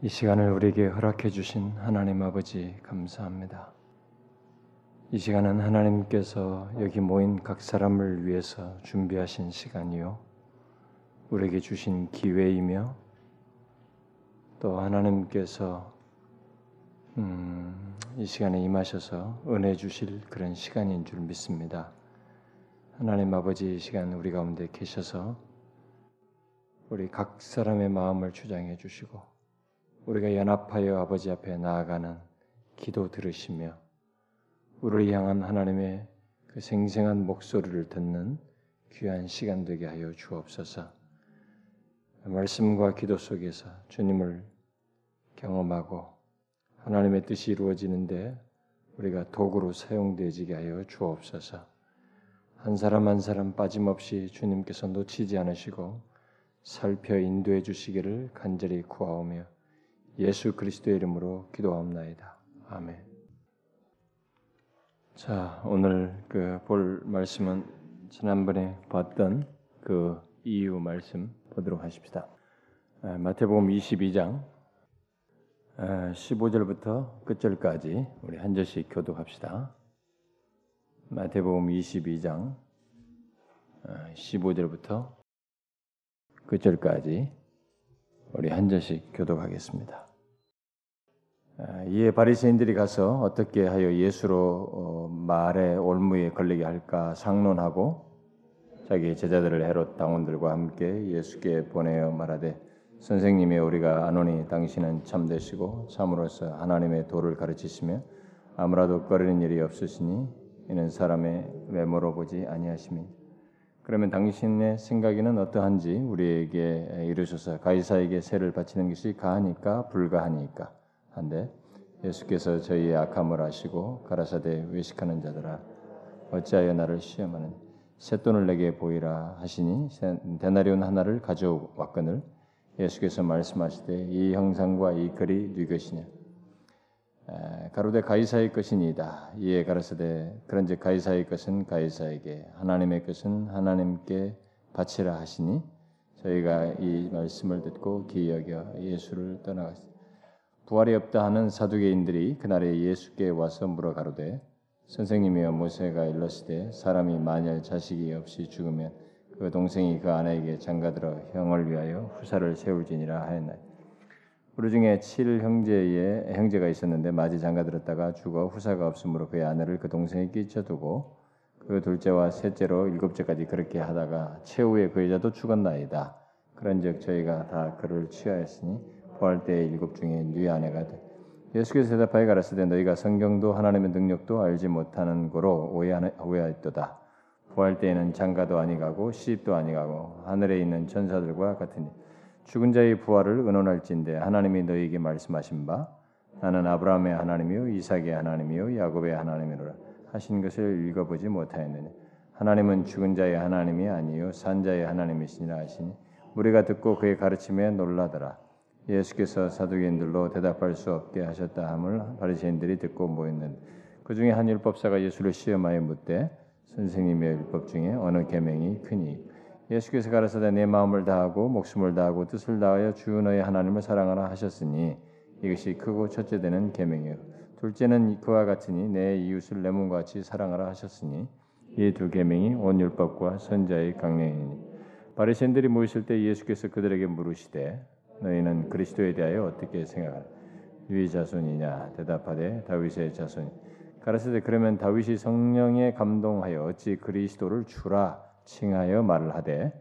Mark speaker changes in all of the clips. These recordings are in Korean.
Speaker 1: 이 시간을 우리에게 허락해 주신 하나님 아버지 감사합니다. 이 시간은 하나님께서 여기 모인 각 사람을 위해서 준비하신 시간이요. 우리에게 주신 기회이며 또 하나님께서 음, 이 시간에 임하셔서 은혜 주실 그런 시간인 줄 믿습니다. 하나님 아버지 이 시간 우리 가운데 계셔서 우리 각 사람의 마음을 주장해 주시고 우리가 연합하여 아버지 앞에 나아가는 기도 들으시며 우리를 향한 하나님의 그 생생한 목소리를 듣는 귀한 시간 되게 하여 주옵소서. 말씀과 기도 속에서 주님을 경험하고 하나님의 뜻이 이루어지는데 우리가 도구로 사용되지게 하여 주옵소서. 한 사람 한 사람 빠짐없이 주님께서 놓치지 않으시고 살펴 인도해 주시기를 간절히 구하오며 예수 그리스도의 이름으로 기도하옵나이다. 아멘. 자, 오늘 그 볼 말씀은 지난번에 봤던 그 이유 말씀 보도록 하십시다. 마태복음 22장 15절부터 끝절까지 우리 한 절씩 교독합시다. 마태복음 22장 15절부터 끝절까지 우리 한 절씩 교독하겠습니다. 아, 이에 바리새인들이 가서 어떻게 하여 예수로 어, 말의 올무에 걸리게 할까 상론하고 자기 제자들을 헤롯 당원들과 함께 예수께 보내어 말하되 선생님이 우리가 아노니 당신은 참되시고 참으로서 하나님의 도를 가르치시며 아무라도 꺼리는 일이 없으시니 이는 사람의 외모로 보지 아니하심이. 그러면 당신의 생각에는 어떠한지 우리에게 이르셔서 가이사에게 세를 바치는 것이 가하니까 불가하니까 한데 예수께서 저희의 악함을 아시고 가라사대 외식하는 자들아 어찌하여 나를 시험하는 셋돈을 내게 보이라 하시니 데나리온 하나를 가져왔거늘 예수께서 말씀하시되 이 형상과 이 글이 네 것이냐 가로되 가이사의 것이니이다 이에 가라사대 그런즉 가이사의 것은 가이사에게 하나님의 것은 하나님께 바치라 하시니 저희가 이 말씀을 듣고 기여겨 예수를 떠나갔습니다. 부활이 없다 하는 사두개인들이 그날에 예수께 와서 물어 가로되 선생님이여 모세가 일렀으되 사람이 만일 자식이 없이 죽으면 그 동생이 그 아내에게 장가들어 형을 위하여 후사를 세울지니라 하였나이. 우리 중에 칠 형제의 형제가 있었는데 마지 장가들었다가 죽어 후사가 없으므로 그의 아내를 그 동생에 끼쳐두고 그 둘째와 셋째로 일곱째까지 그렇게 하다가 최후에 그 여자도 죽었나이다. 그런즉 저희가 다 그를 취하였으니 부활 때의 일곱 중에 네 아내가 돼. 예수께서 대답하여 가라사대 너희가 성경도 하나님의 능력도 알지 못하는 거로 오해하였도다. 부활 때에는 장가도 아니가고 시집도 아니가고 하늘에 있는 천사들과 같으니 죽은 자의 부활을 의논할진대 하나님이 너희에게 말씀하신 바 나는 아브라함의 하나님이요 이삭의 하나님이요 야곱의 하나님이로라 하신 것을 읽어보지 못하였느니 하나님은 죽은 자의 하나님이 아니요 산 자의 하나님이시니라 하시니 우리가 듣고 그의 가르침에 놀라더라 예수께서 사두개인들로 대답할 수 없게 하셨다 함을 바리새인들이 듣고 모였는데 그 중에 한 율법사가 예수를 시험하여 묻되 선생님의 율법 중에 어느 계명이 크니? 예수께서 가라사대 내 마음을 다하고 목숨을 다하고 뜻을 다하여 주 너의 하나님을 사랑하라 하셨으니 이것이 크고 첫째 되는 계명이요. 둘째는 그와 같으니 내 이웃을 내 몸과 같이 사랑하라 하셨으니 이 두 계명이 온 율법과 선자의 강령이니. 바리새인들이 모이실 때 예수께서 그들에게 물으시되 너희는 그리스도에 대하여 어떻게 생각하나? 유의 자손이냐? 대답하되 다윗의 자손. 가라사대 그러면 다윗이 성령에 감동하여 어찌 그리스도를 주라 칭하여 말을 하되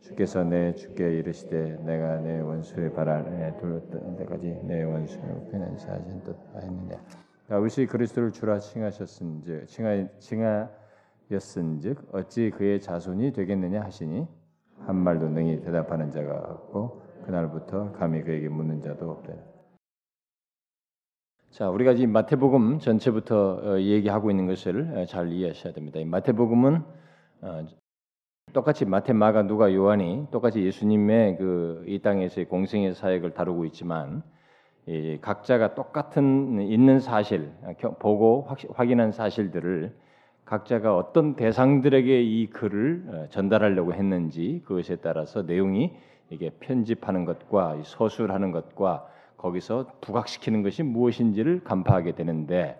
Speaker 1: 주께서 내 주께 이르시되 내가 내 원수의 발 아래 둘렀던 데까지 내 원수를 편한 사신 듯 하였느냐 다윗이 그리스도를 주라 칭하셨은즉 칭하 칭하였은즉 어찌 그의 자손이 되겠느냐 하시니 한 말도 능히 대답하는 자가 없고 그날부터 감히 그에게 묻는 자도 없다. 자, 우리가 이 마태복음 전체부터 어, 얘기하고 있는 것을 어, 잘 이해하셔야 됩니다. 마태복음은 어, 똑같이 마태, 마가, 누가, 요한이 똑같이 예수님의 그 이 땅에서의 공생의 사역을 다루고 있지만 각자가 똑같은 있는 사실, 보고 확인한 사실들을 각자가 어떤 대상들에게 이 글을 전달하려고 했는지 그것에 따라서 내용이 이게 편집하는 것과 서술하는 것과 거기서 부각시키는 것이 무엇인지를 간파하게 되는데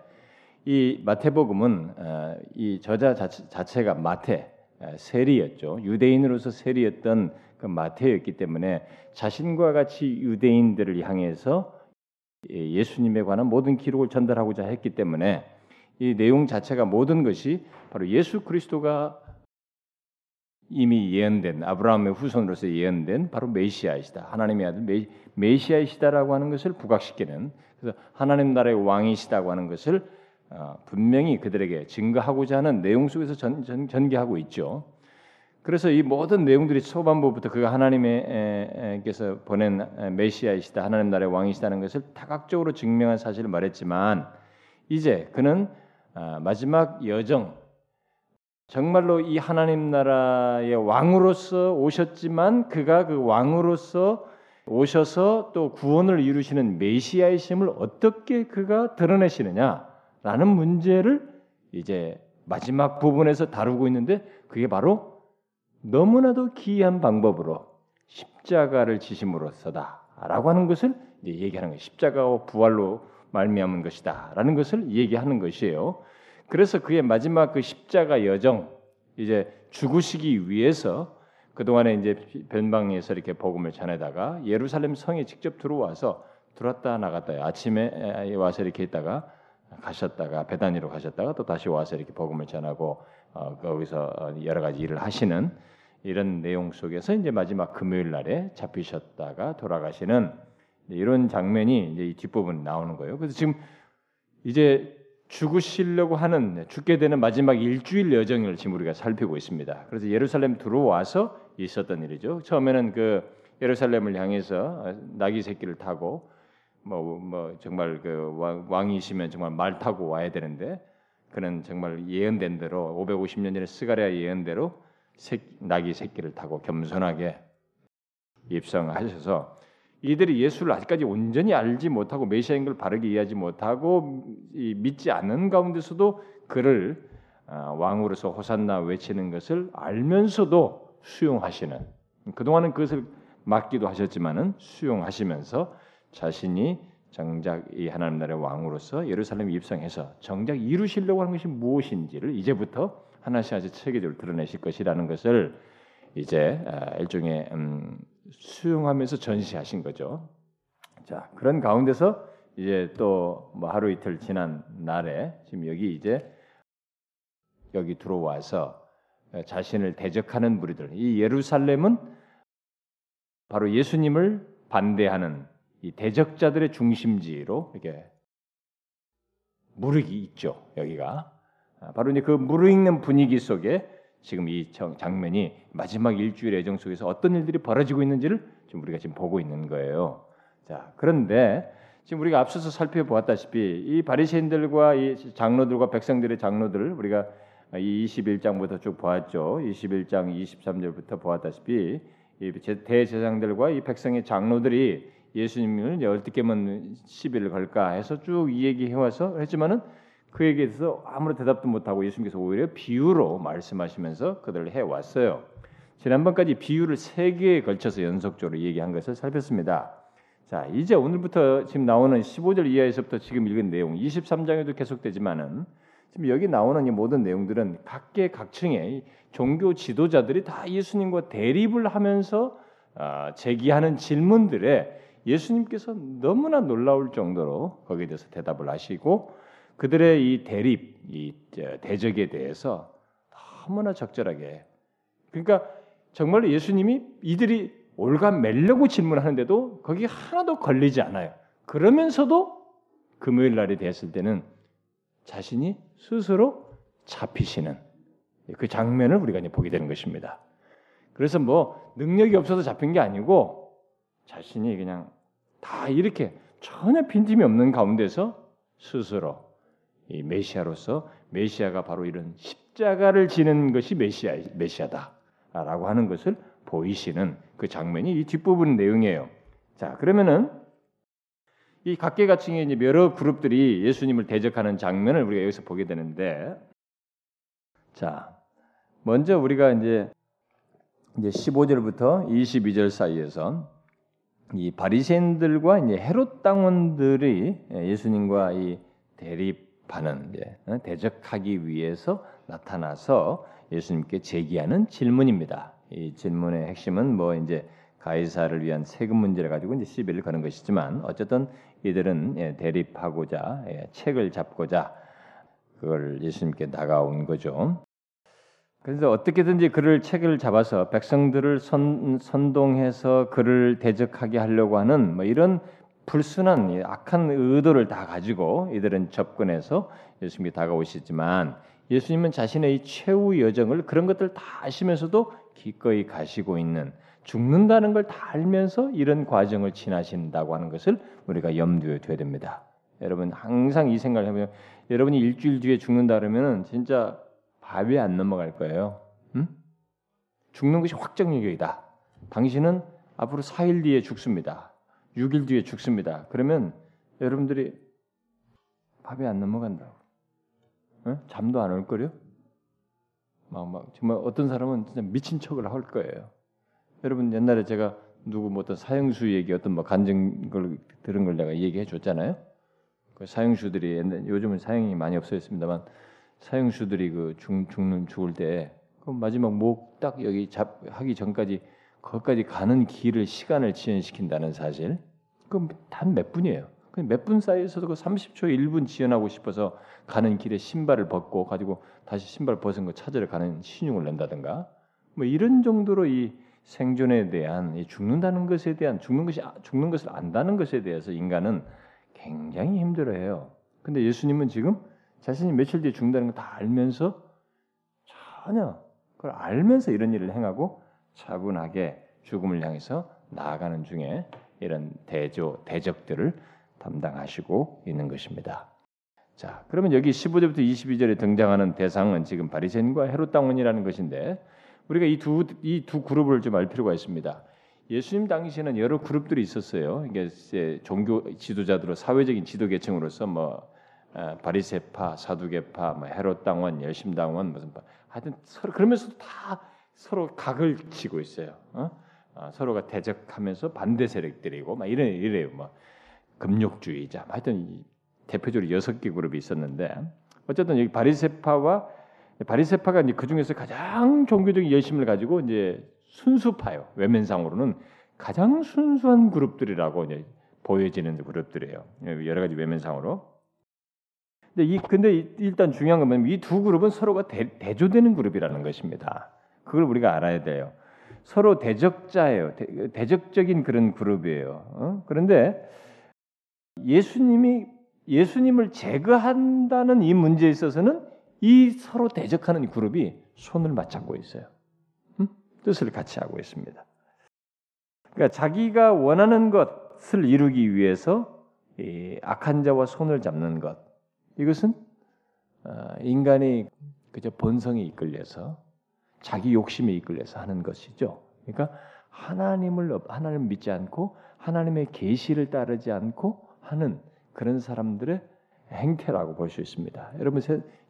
Speaker 1: 이 마태복음은 어, 이 저자 자체가 마태 세리였죠. 유대인으로서 세리였던 그 마태였기 때문에 자신과 같이 유대인들을 향해서 예수님에 관한 모든 기록을 전달하고자 했기 때문에 이 내용 자체가 모든 것이 바로 예수 그리스도가 이미 예언된 아브라함의 후손으로서 예언된 바로 메시아이시다. 하나님의 아들 메, 메시아이시다라고 하는 것을 부각시키는 그래서 하나님 나라의 왕이시다고 하는 것을 어, 분명히 그들에게 증거하고자 하는 내용 속에서 전, 전, 전개하고 있죠. 그래서 이 모든 내용들이 초반부부터 그가 하나님께서 보낸 메시아이시다, 하나님 나라의 왕이시다는 것을 다각적으로 증명한 사실을 말했지만 이제 그는 아, 마지막 여정 정말로 이 하나님 나라의 왕으로서 오셨지만 그가 그 왕으로서 오셔서 또 구원을 이루시는 메시아이심을 어떻게 그가 드러내시느냐라는 문제를 이제 마지막 부분에서 다루고 있는데 그게 바로 너무나도 기이한 방법으로 십자가를 지심으로써다라고 하는 것을 얘기하는 거예요. 십자가와 부활로 말미암은 것이다라는 것을 얘기하는 것이에요. 그래서 그의 마지막 그 십자가 여정 이제 죽으시기 위해서 그 동안에 이제 변방에서 이렇게 복음을 전해다가 예루살렘 성에 직접 들어와서 들었다 나갔다 아침에 와서 이렇게 있다가 가셨다가 베다니로 가셨다가 또 다시 와서 이렇게 복음을 전하고 어, 거기서 어, 여러 가지 일을 하시는 이런 내용 속에서 이제 마지막 금요일 날에 잡히셨다가 돌아가시는 이런 장면이 이제 이 뒷부분 나오는 거예요. 그래서 지금 이제 죽으시려고 하는 죽게 되는 마지막 일주일 여정을 지금 우리가 살피고 있습니다. 그래서 예루살렘 들어와서 있었던 일이죠. 처음에는 그 예루살렘을 향해서 나귀 새끼를 타고 뭐, 뭐 정말 그 왕 이시면 정말 말 타고 와야 되는데 그는 정말 예언된 대로 550년 전에 스가랴 예언대로 나귀 새끼를 타고 겸손하게 입성하셔서 이들이 예수를 아직까지 온전히 알지 못하고 메시아인 걸 바르게 이해하지 못하고 믿지 않는 가운데서도 그를 아, 왕으로서 호산나 외치는 것을 알면서도 수용하시는 그동안은 그것을 맡기도 하셨지만은 수용하시면서 자신이 정작 이 하나님 나라의 왕으로서 예루살렘 입성해서 정작 이루시려고 하는 것이 무엇인지를 이제부터 하나씩 하나씩 체계적으로 드러내실 것이라는 것을 이제 아, 일종의 음, 수용하면서 전시하신 거죠. 자 그런 가운데서 이제 또 뭐 하루 이틀 지난 날에 지금 여기 이제 여기 들어와서 자신을 대적하는 무리들 이 예루살렘은 바로 예수님을 반대하는 이 대적자들의 중심지로 이게 무르기 있죠 여기가 아, 바로 이제 그 무르익는 분위기 속에 지금 이 장면이 마지막 일주일 애정 속에서 어떤 일들이 벌어지고 있는지를 지금 우리가 지금 보고 있는 거예요. 자, 그런데 지금 우리가 앞서서 살펴보았다시피 이 바리새인들과 이 장로들과 백성들의 장로들을 우리가 이 21장부터 쭉 보았죠. 21장 23절부터 보았다시피 이 대제사장들과 이 백성의 장로들이 예수님을 어떻게 하면 시비를 걸까 해서 쭉 이 얘기 해 와서 했지만은 그에게 대해서 아무런 대답도 못하고 예수님께서 오히려 비유로 말씀하시면서 그들을 해왔어요. 지난번까지 비유를 세 개에 걸쳐서 연속적으로 얘기한 것을 살폈습니다. 자, 이제 오늘부터 지금 나오는 15절 이하에서부터 지금 읽은 내용, 23장에도 계속되지만은 지금 여기 나오는 이 모든 내용들은 각계 각층의 종교 지도자들이 다 예수님과 대립을 하면서 어, 제기하는 질문들에 예수님께서 너무나 놀라울 정도로 거기에 대해서 대답을 하시고 그들의 이 대립, 이 대적에 대해서 너무나 적절하게 그러니까 정말로 예수님이 이들이 올간 맺려고 질문하는데도 거기 하나도 걸리지 않아요. 그러면서도 금요일 날이 됐을 때는 자신이 스스로 잡히시는 그 장면을 우리가 이제 보게 되는 것입니다. 그래서 뭐 능력이 없어서 잡힌 게 아니고 자신이 그냥 다 이렇게 전혀 빈틈이 없는 가운데서 스스로 이 메시아로서 메시아가 바로 이런 십자가를 지는 것이 메시아 메시아다라고 하는 것을 보이시는 그 장면이 이 뒷부분 내용이에요. 자, 그러면은 이 각계각층의 여러 그룹들이 예수님을 대적하는 장면을 우리가 여기서 보게 되는데, 자, 먼저 우리가 이제 이제 15절부터 22절 사이에서 이 바리새인들과 이제 헤롯 당원들이 예수님과 이 대립 이제 어, 대적하기 위해서 나타나서 예수님께 제기하는 질문입니다. 이 질문의 핵심은 뭐 이제 가이사를 위한 세금 문제를 가지고 이제 시비를 거는 것이지만 어쨌든 이들은 예, 대립하고자 예, 책을 잡고자 그걸 예수님께 다가온 거죠. 그래서 어떻게든지 그를 책을 잡아서 백성들을 선, 선동해서 그를 대적하게 하려고 하는 뭐 이런 불순한 악한 의도를 다 가지고 이들은 접근해서 예수님께 다가오시지만 예수님은 자신의 이 최후 여정을 그런 것들 다 아시면서도 기꺼이 가시고 있는 죽는다는 걸 다 알면서 이런 과정을 지나신다고 하는 것을 우리가 염두에 둬야 됩니다. 여러분 항상 이 생각을 해보면 여러분이 일주일 뒤에 죽는다 그러면 진짜 밥이 안 넘어갈 거예요. 응? 죽는 것이 확정적이다. 당신은 앞으로 4일 뒤에 죽습니다. 6일 뒤에 죽습니다. 그러면 여러분들이 밥이 안 넘어간다. 응? 잠도 안 올 거요? 막, 막, 정말 어떤 사람은 진짜 미친 척을 할 거예요. 여러분 옛날에 제가 누구 뭐 어떤 사형수 얘기 어떤 뭐 간증 걸 들은 걸 내가 얘기해 줬잖아요. 그 사형수들이 요즘은 사형이 많이 없어졌습니다만 사형수들이 그 죽, 죽는 죽을 때 그 마지막 목 딱 여기 잡 하기 전까지 거기까지 가는 길을 시간을 지연시킨다는 사실. 그건 단 몇 분이에요. 몇 분 사이에서도 그 30초 1분 지연하고 싶어서 가는 길에 신발을 벗고 가지고 다시 신발 벗은 거 찾으러 가는 신용을 낸다든가 뭐 이런 정도로 이 생존에 대한 이 죽는다는 것에 대한 죽는 것이 죽는 것을 안다는 것에 대해서 인간은 굉장히 힘들어해요. 근데 예수님은 지금 자신이 며칠 뒤에 죽는다는 걸 다 알면서 전혀 그걸 알면서 이런 일을 행하고 차분하게 죽음을 향해서 나아가는 중에 이런 대조 대적들을 담당하시고 있는 것입니다. 자, 그러면 여기 15절부터 22절에 등장하는 대상은 지금 바리새인과 헤롯 당원이라는 것인데 우리가 이 두 이 두 그룹을 좀 알 필요가 있습니다. 예수님 당시에는 여러 그룹들이 있었어요. 이게 종교 지도자들로 사회적인 지도 계층으로서 뭐 어, 바리새파, 사두개파, 뭐 헤롯 당원, 열심 당원 무슨 하여튼 서로 그러면서도 다 서로 각을 치고 있어요. 어? 어, 서로가 대적하면서 반대 세력들이고 막 이래 이래요. 뭐 금욕주의자, 하여튼 대표적으로 여섯 개 그룹이 있었는데 어쨌든 여기 바리새파와 바리새파가 이제 그 중에서 가장 종교적인 열심을 가지고 이제 순수파요. 외면상으로는 가장 순수한 그룹들이라고 이제 보여지는 그룹들이에요. 여러 가지 외면상으로. 근데 이 근데 일단 중요한 건 뭐냐면 이 두 그룹은 서로가 대, 대조되는 그룹이라는 것입니다. 그걸 우리가 알아야 돼요. 서로 대적자예요. 대, 적적인 그런 그룹이에요. 어? 그런데 예수님이 예수님을 제거한다는 이 문제에 있어서는 이 서로 대적하는 그룹이 손을 맞잡고 있어요. 음? 뜻을 같이 하고 있습니다. 그러니까 자기가 원하는 것을 이루기 위해서 악한 자와 손을 잡는 것 이것은 어, 인간이 그저 본성에 이끌려서 자기 욕심에 이끌려서 하는 것이죠. 그러니까 하나님을 하나님을 믿지 않고 하나님의 계시를 따르지 않고 하는 그런 사람들의 행태라고 볼 수 있습니다. 여러분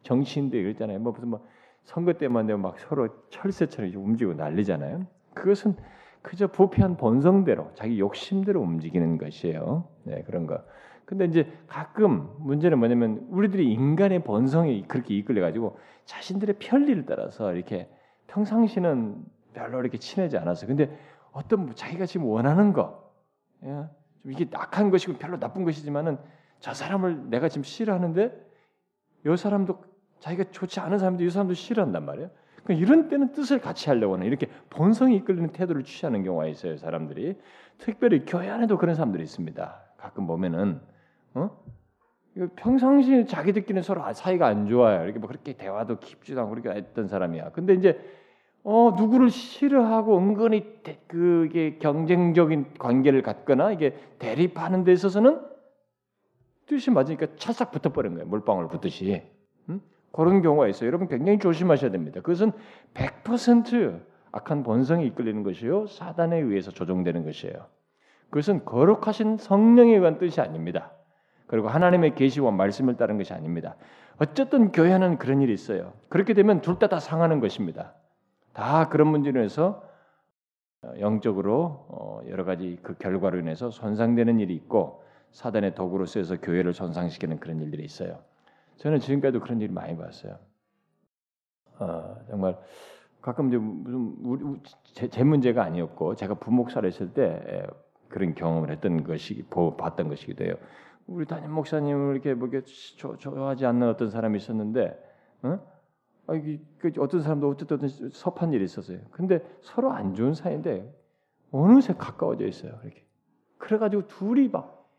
Speaker 1: 정치인들 이랬잖아요. 뭐 무슨 뭐 선거 때만 되면 막 서로 철새처럼 움직이고 난리잖아요. 그것은 그저 부패한 본성대로 자기 욕심대로 움직이는 것이에요. 네, 그런 거. 근데 이제 가끔 문제는 뭐냐면 우리들이 인간의 본성이 그렇게 이끌려 가지고 자신들의 편리를 따라서 이렇게 평상시는 별로 이렇게 친하지 않아서 근데 어떤 자기가 지금 원하는 거, 예? 좀 이게 악한 것이고 별로 나쁜 것이지만은 저 사람을 내가 지금 싫어하는데 이 사람도 자기가 좋지 않은 사람도 이 사람도 싫어한단 말이에요. 그러니까 이런 때는 뜻을 같이 하려고 하는 이렇게 본성이 이끌리는 태도를 취하는 경우가 있어요. 사람들이 특별히 교회 안에도 그런 사람들이 있습니다. 가끔 보면은 어? 평상시에 자기들끼리 서로 사이가 안 좋아요. 이렇게 뭐 그렇게 대화도 깊지도 않고 그렇게 했던 사람이야. 근데 이제 어 누구를 싫어하고 은근히 그게 경쟁적인 관계를 갖거나 이게 대립하는 데 있어서는 뜻이 맞으니까 찰싹 붙어버린 거예요. 물방울 붙듯이. 음? 그런 경우가 있어요. 여러분 굉장히 조심하셔야 됩니다. 그것은 100% 악한 본성이 이끌리는 것이요. 사단에 의해서 조종되는 것이에요. 그것은 거룩하신 성령에 의한 뜻이 아닙니다. 그리고 하나님의 계시와 말씀을 따른 것이 아닙니다. 어쨌든 교회 는 그런 일이 있어요. 그렇게 되면 둘 다 다 상하는 것입니다. 다 그런 문제로 해서 어, 영적으로 어, 여러 가지 그 결과로 인해서 손상되는 일이 있고 사단의 도구로 쓰여서 교회를 손상시키는 그런 일들이 있어요. 저는 지금까지도 그런 일이 많이 봤어요. 어, 정말 가끔 이제 무슨 우리 제, 제, 문제가 아니었고 제가 부목사를 했을 때 그런 경험을 했던 것이 봤던 것이기도 해요. 우리 담임 목사님을 이렇게 뭐 이렇게 좋아하지 않는 어떤 사람이 있었는데, 어? 아, 그 어떤 사람도 어쨌든 섭한 일이 있었어요. 근데 서로 안 좋은 사이인데 어느새 가까워져 있어요. 이렇게. 그래가지고 둘이 막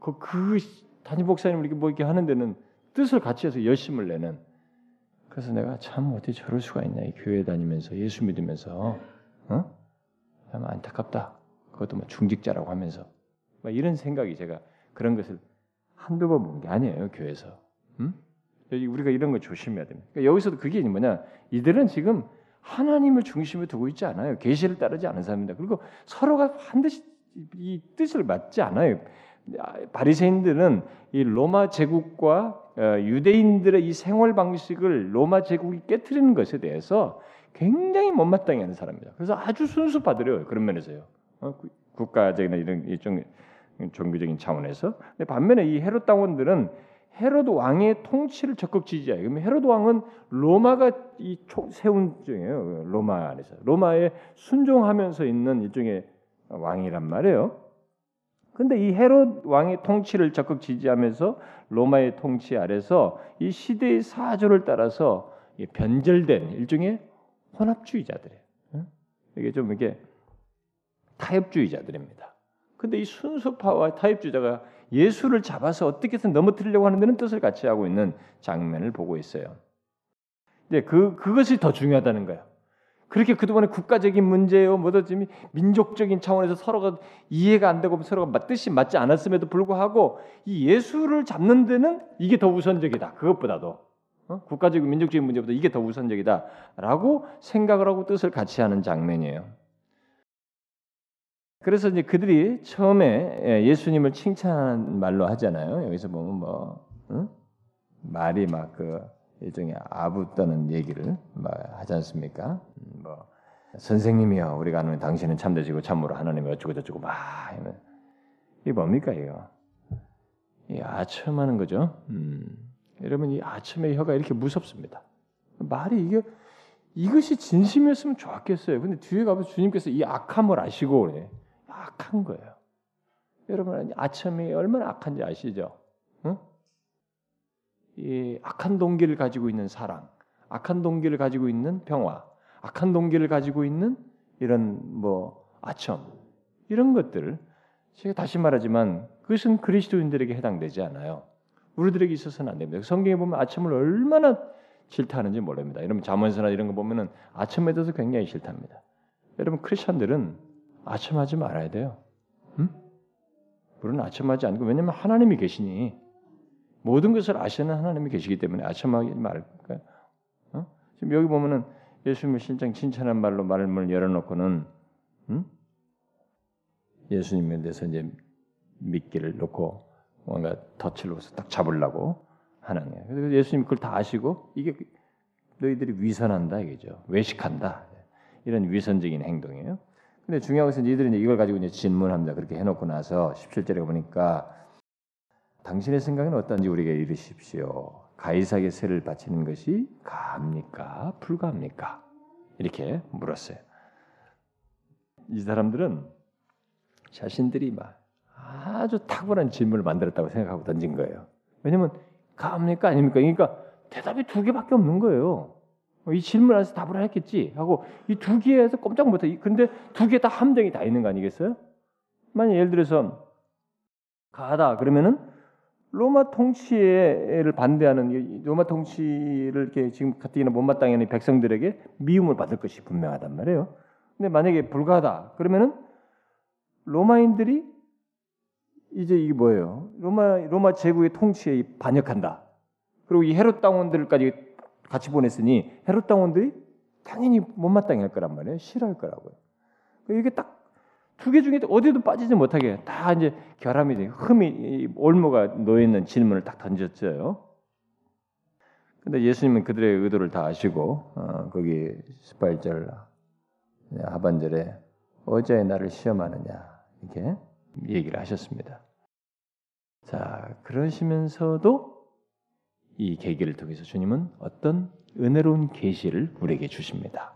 Speaker 1: 그, 그 담임 목사님 이렇게 뭐 이렇게 하는 데는 뜻을 같이 해서 열심을 내는. 그래서 내가 참 어떻게 저럴 수가 있냐 이 교회 다니면서 예수 믿으면서 어? 참 안타깝다. 그것도 뭐 중직자라고 하면서 막 이런 생각이 제가 그런 것을 한두 번 본 게 아니에요 교회에서. 음? 우리가 이런 거 조심해야 됩니다. 그러니까 여기서도 그게 뭐냐? 이들은 지금 하나님을 중심에 두고 있지 않아요. 계시를 따르지 않은 사람입니다. 그리고 서로가 반드시 이 뜻을 맞지 않아요. 바리새인들은 이 로마 제국과 어, 유대인들의 이 생활 방식을 로마 제국이 깨뜨리는 것에 대해서 굉장히 못마땅해 하는 사람입니다. 그래서 아주 순수 받으려요 그런 면에서요. 어, 국가적인 이런 종교적인 차원에서. 근데 반면에 이 헤롯 당원들은 헤롯 왕의 통치를 적극 지지해요. 그러면 헤롯 왕은 로마가 이 세운 중이에요. 로마 안에서 로마에 순종하면서 있는 일종의 왕이란 말이에요. 근데 이 헤롯 왕의 통치를 적극 지지하면서 로마의 통치 아래서 이 시대의 사조를 따라서 변절된 일종의 혼합주의자들이에요. 이게 좀 이게 타협주의자들입니다. 근데 이 순수파와 타협주의자가 예수를 잡아서 어떻게든 넘어뜨리려고 하는 데는 뜻을 같이 하고 있는 장면을 보고 있어요. 이제 그 그것이 더 중요하다는 거예요. 그렇게 그동안에 국가적인 문제요, 뭐든지 민족적인 차원에서 서로가 이해가 안 되고 서로가 뜻이 맞지 않았음에도 불구하고 이 예수를 잡는 데는 이게 더 우선적이다. 그것보다도 어? 국가적인 민족적인 문제보다 이게 더 우선적이다라고 생각을 하고 뜻을 같이 하는 장면이에요. 그래서 이제 그들이 처음에 예, 예수님을 칭찬하는 말로 하잖아요. 여기서 보면 뭐 응? 말이 막 그 일종의 아부 떠는 얘기를 하지 않습니까? 음, 뭐 선생님이요, 우리가 아는 당신은 참되시고 참으로 하나님이 어쩌고 저쩌고 막 이면 이게 뭡니까 이거? 이 아첨하는 거죠. 음. 여러분 이 아첨의 혀가 이렇게 무섭습니다. 말이 이게 이것이 진심이었으면 좋았겠어요. 근데 뒤에 가면 주님께서 이 악함을 아시고 그래. 악한 거예요. 여러분 아첨이 얼마나 악한지 아시죠? 응? 이 악한 동기를 가지고 있는 사랑, 악한 동기를 가지고 있는 평화, 악한 동기를 가지고 있는 이런 뭐 아첨 이런 것들 제가 다시 말하지만 그것은 그리스도인들에게 해당되지 않아요. 우리들에게 있어서는 안 됩니다. 성경에 보면 아첨을 얼마나 싫다하는지 모릅니다. 여러분 자문서나 이런 거 보면은 아첨에 대해서 굉장히 싫답니다. 여러분 크리스천들은 아첨하지 말아야 돼요. 응? 물론 아첨하지 않고 왜냐하면 하나님이 계시니 모든 것을 아시는 하나님이 계시기 때문에 아첨하지 말까. 어? 지금 여기 보면은 예수님을 실장 칭찬한 말로 말을 열어놓고는 응? 예수님에 대해서 이제 미끼를 놓고 뭔가 덫을 놓아서 딱 잡으려고 하는 거예요. 그래서 예수님 그걸 다 아시고 이게 너희들이 위선한다 이거죠. 외식한다. 이런 위선적인 행동이에요. 근데 중요한 것은 이들이 이걸 가지고 이제 질문합니다. 그렇게 해놓고 나서 17절에 보니까 당신의 생각은 어떤지 우리에게 이르십시오. 가이사에게 세를 바치는 것이 가합니까? 불가합니까? 이렇게 물었어요. 이 사람들은 자신들이 막 아주 탁월한 질문을 만들었다고 생각하고 던진 거예요. 왜냐면 가합니까? 아닙니까? 그러니까 대답이 두 개밖에 없는 거예요. 어, 이 질문 안에서 답을 했겠지 하고 이 두 개에서 꼼짝 못해. 근데 두 개 다 함정이 다 있는 거 아니겠어요? 만약 예를 들어서 가다 그러면은 로마 통치를 반대하는 로마 통치를 이렇게 지금 가뜩이나 못마땅해 하는 백성들에게 미움을 받을 것이 분명하단 말이에요. 근데 만약에 불가하다 그러면은 로마인들이 이제 이게 뭐예요? 로마 로마 제국의 통치에 반역한다. 그리고 이 헤롯 당원들까지 같이 보냈으니 헤롯 당원들이 당연히 못마땅해 할 거란 말이에요. 싫어할 거라고요. 이게 딱 두 개 중에 어디도 빠지지 못하게 다 이제 결함이 돼. 흠이 올무가 놓여 있는 질문을 딱 던졌어요. 근데 예수님은 그들의 의도를 다 아시고 어, 거기 18절 하반절에 어제의 나를 시험하느냐 이렇게 얘기를 하셨습니다. 자 그러시면서도 이 계기를 통해서 주님은 어떤 은혜로운 계시를 우리에게 주십니다.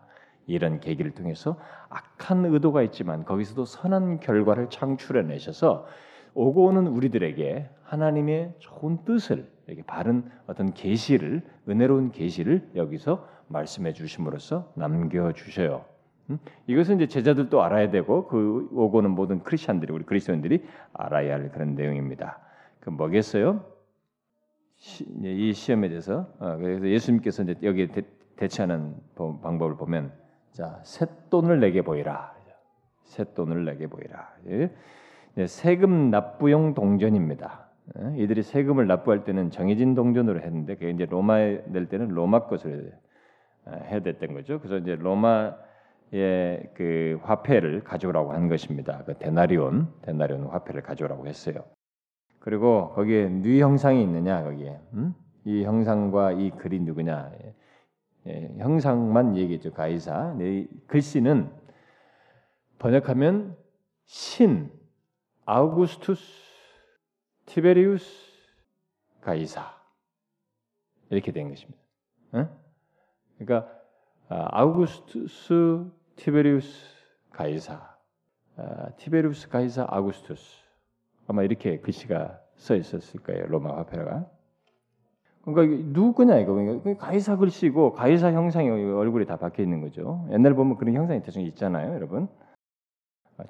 Speaker 1: 이런 계기를 통해서 악한 의도가 있지만 거기서도 선한 결과를 창출해 내셔서 오고 오는 우리들에게 하나님의 좋은 뜻을 이렇게 바른 어떤 계시를 은혜로운 계시를 여기서 말씀해 주심으로써 남겨 주셔요. 음? 이것은 이제 제자들도 알아야 되고 그 오고는 모든 크리스천들이 우리 그리스도인들이 알아야 할 그런 내용입니다. 그 뭐겠어요? 시, 이 시험에 대해서 어, 그래서 예수님께서 이제 여기에 대, 처하는 방법을 보면 자 셋돈을 내게 보이라 셋돈을 내게 보이라 예? 세금 납부용 동전입니다. 예? 이들이 세금을 납부할 때는 정해진 동전으로 했는데 그게 이제 로마에 낼 때는 로마 것을 어, 해야 됐던 거죠. 그래서 이제 로마의 그 화폐를 가져오라고 한 것입니다. 그 데나리온, 데나리온 화폐를 가져오라고 했어요. 그리고 거기에 뉘 형상이 있느냐 거기에 음? 이 형상과 이 글이 누구냐 예, 예 형상만 얘기했죠 가이사 네, 글씨는 번역하면 신 아우구스투스 티베리우스 가이사 이렇게 된 것입니다. 어? 그러니까 아, 아우구스투스 티베리우스 가이사 아, 티베리우스 가이사 아우구스투스 아마 이렇게 글씨가 써 있었을 거예요. 로마 화폐가. 그러니까 누구냐 이거 그러니까 가이사 글씨고 가이사 형상이 얼굴에 다 박혀 있는 거죠. 옛날 보면 그런 형상이 대충 있잖아요, 여러분.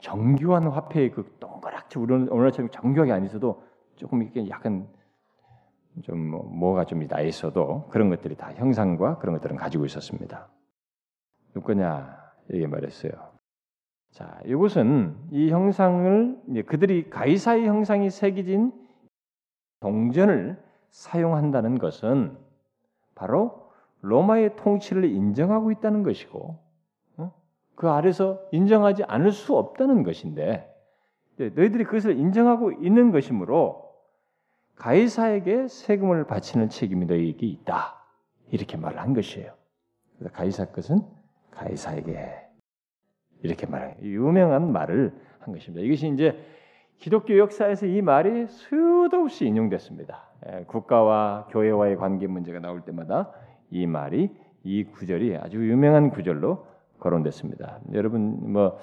Speaker 1: 정교한 화폐의 그 동그랗게 오늘처럼 정교하게 안 있어도 조금 이렇게 약간 좀 뭐, 뭐가 좀 나 있어도 그런 것들이 다 형상과 그런 것들은 가지고 있었습니다. 누구냐 이게 말했어요. 자, 이것은 이 형상을 그들이 가이사의 형상이 새겨진 동전을 사용한다는 것은 바로 로마의 통치를 인정하고 있다는 것이고 어? 그 아래서 인정하지 않을 수 없다는 것인데 너희들이 그것을 인정하고 있는 것이므로 가이사에게 세금을 바치는 책임이 너희에게 있다 이렇게 말을 한 것이에요. 그래서 가이사 것은 가이사에게 이렇게 말해요. 유명한 말을 한 것입니다. 이것이 이제 기독교 역사에서 이 말이 수도 없이 인용됐습니다. 예, 국가와 교회와의 관계 문제가 나올 때마다 이 말이 이 구절이 아주 유명한 구절로 거론됐습니다. 여러분 뭐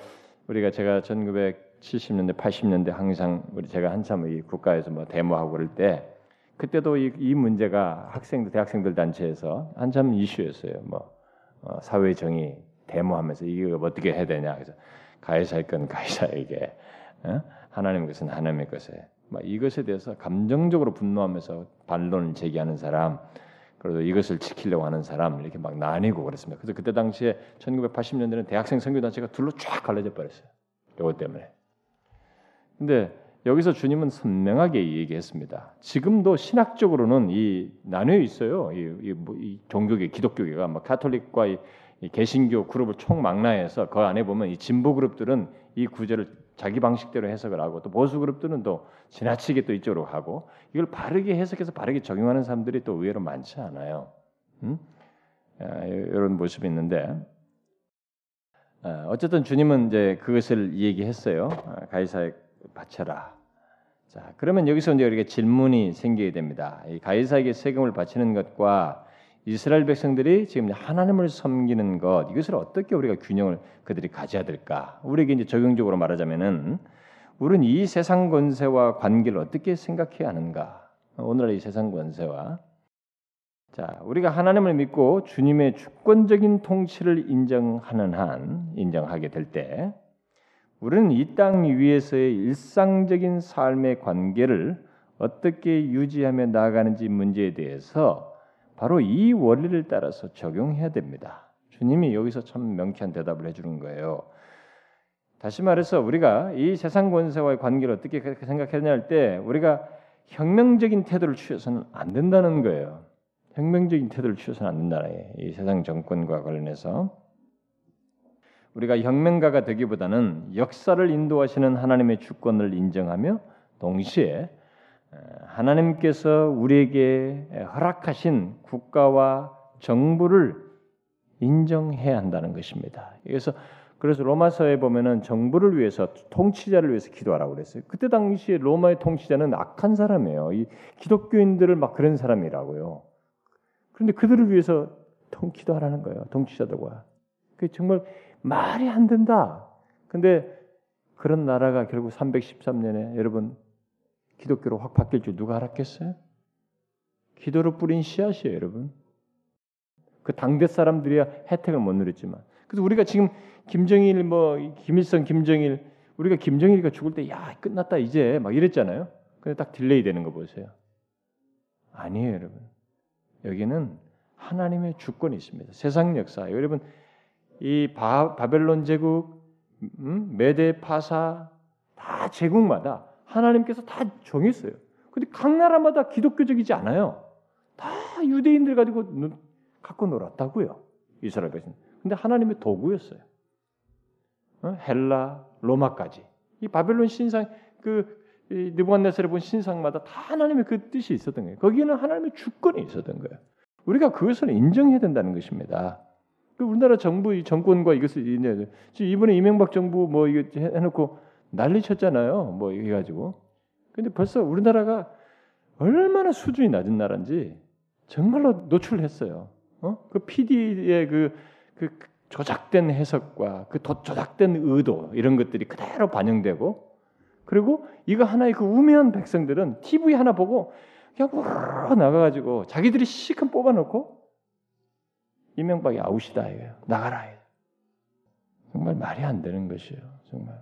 Speaker 1: 우리가 제가 1970년대 80년대 항상 우리 제가 한참 이 국가에서 뭐 데모하고 그럴 때 그때도 이, 이 문제가 학생들 대학생들 단체에서 한참 이슈였어요. 뭐 어, 사회 정의 데모하면서 이거 어떻게 해야 되냐 그래서 가해사의 건 가해사에게 어? 하나님의 것은 하나님의 것에 막 이것에 대해서 감정적으로 분노하면서 반론을 제기하는 사람 그래도 이것을 지키려고 하는 사람 이렇게 막 나뉘고 그랬습니다. 그래서 그때 당시에 1980년대는 대학생 선교단체가 둘로 쫙 갈라져 버렸어요. 이것 때문에. 근데 여기서 주님은 선명하게 얘기했습니다. 지금도 신학적으로는 이 나뉘어 있어요. 이, 이, 뭐, 이 종교계, 기독교계가 뭐 카톨릭과 이, 이 개신교 그룹을 총망라해서 그 안에 보면 이 진보 그룹들은 이 구절을 자기 방식대로 해석을 하고 또 보수 그룹들은 또 지나치게 또 이쪽으로 하고 이걸 바르게 해석해서 바르게 적용하는 사람들이 또 의외로 많지 않아요. 음? 아, 이런 모습이 있는데 아, 어쨌든 주님은 이제 그것을 얘기했어요. 아, 가이사에 바쳐라. 자, 그러면 여기서 이제 우리가 질문이 생기게 됩니다. 이 가이사에게 세금을 바치는 것과 이스라엘 백성들이 지금 하나님을 섬기는 것 이것을 어떻게 우리가 균형을 그들이 가져야 될까? 우리에게 이제 적용적으로 말하자면은 우리는 이 세상 권세와 관계를 어떻게 생각해야 하는가? 오늘 이 세상 권세와 자 우리가 하나님을 믿고 주님의 주권적인 통치를 인정하는 한 인정하게 될 때 우리는 이 땅 위에서의 일상적인 삶의 관계를 어떻게 유지하며 나아가는지 문제에 대해서 바로 이 원리를 따라서 적용해야 됩니다. 주님이 여기서 참 명쾌한 대답을 해주는 거예요. 다시 말해서 우리가 이 세상 권세와의 관계를 어떻게 생각해야 할 때 우리가 혁명적인 태도를 취해서는 안 된다는 거예요. 혁명적인 태도를 취해서는 안 된다는 거예요. 이 세상 정권과 관련해서 우리가 혁명가가 되기보다는 역사를 인도하시는 하나님의 주권을 인정하며 동시에 하나님께서 우리에게 허락하신 국가와 정부를 인정해야 한다는 것입니다. 그래서 그래서 로마서에 보면은 정부를 위해서 통치자를 위해서 기도하라고 그랬어요. 그때 당시에 로마의 통치자는 악한 사람이에요. 이 기독교인들을 막 그런 사람이라고요. 그런데 그들을 위해서 통 기도하라는 거예요. 통치자들과. 그 정말 말이 안 된다. 근데 그런 나라가 결국 313년에 여러분 기독교로 확 바뀔 줄 누가 알았겠어요? 기도로 뿌린 씨앗이에요, 여러분. 그 당대 사람들이야 혜택을 못 누렸지만. 그래서 우리가 지금 김정일 뭐 김일성 김정일 우리가 김정일이가 죽을 때 야 끝났다 이제 막 이랬잖아요. 근데 딱 delay 되는 거 보세요. 아니에요, 여러분. 여기는 하나님의 주권이 있습니다. 세상 역사. 여러분 이 바, 바벨론 제국, 음? 메데 파사 다 제국마다 하나님께서 다 정했어요. 근데 각 나라마다 기독교적이지 않아요. 다 유대인들 가지고 갖고 놀았다고요. 이스라엘 백성. 근데 하나님의 도구였어요. 어? 헬라, 로마까지. 이 바벨론 신상 그 느부갓네살을 본 신상마다 다 하나님의 그 뜻이 있었던 거예요. 거기에는 하나님의 주권이 있었던 거예요. 우리가 그것을 인정해야 된다는 것입니다. 그 우리나라 정부 정권과 이것을 이번에 이명박 정부 뭐 이거 해놓고 난리 쳤잖아요. 뭐 해가지고. 근데 벌써 우리나라가 얼마나 수준이 낮은 나라인지 정말로 노출했어요. 어? 그 PD의 그, 그 조작된 해석과 그 조작된 의도 이런 것들이 그대로 반영되고 그리고 이거 하나의 그 우매한 백성들은 TV 하나 보고 그냥 우 나가가지고 자기들이 시큰 뽑아놓고 이명박이 아웃이다 이거예요. 나가라. 정말 말이 안 되는 것이에요. 정말.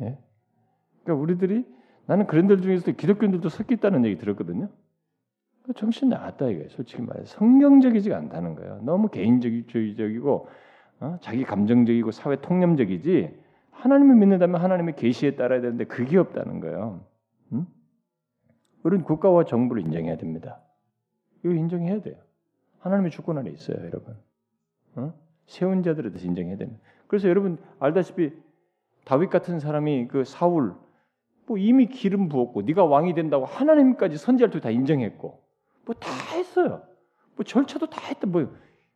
Speaker 1: 예? 그러니까 우리들이 나는 그런들 중에서도 기독교인들도 섞여 있다는 얘기 들었거든요. 정신 나갔다 이거예요. 솔직히 말해 성경적이지 않다는 거예요. 너무 개인적이고 어? 자기 감정적이고 사회 통념적이지 하나님을 믿는다면 하나님의 계시에 따라야 되는데 그게 없다는 거예요. 응? 우리는 국가와 정부를 인정해야 됩니다. 이걸 인정해야 돼요. 하나님의 주권 안에 있어요, 여러분. 어? 세운 자들에 대해서 인정해야 됩니다. 그래서 여러분 알다시피 다윗 같은 사람이 그 사울 뭐 이미 기름 부었고 네가 왕이 된다고 하나님까지 선지할 때 다 인정했고 뭐 다 했어요. 뭐 절차도 다 했다. 뭐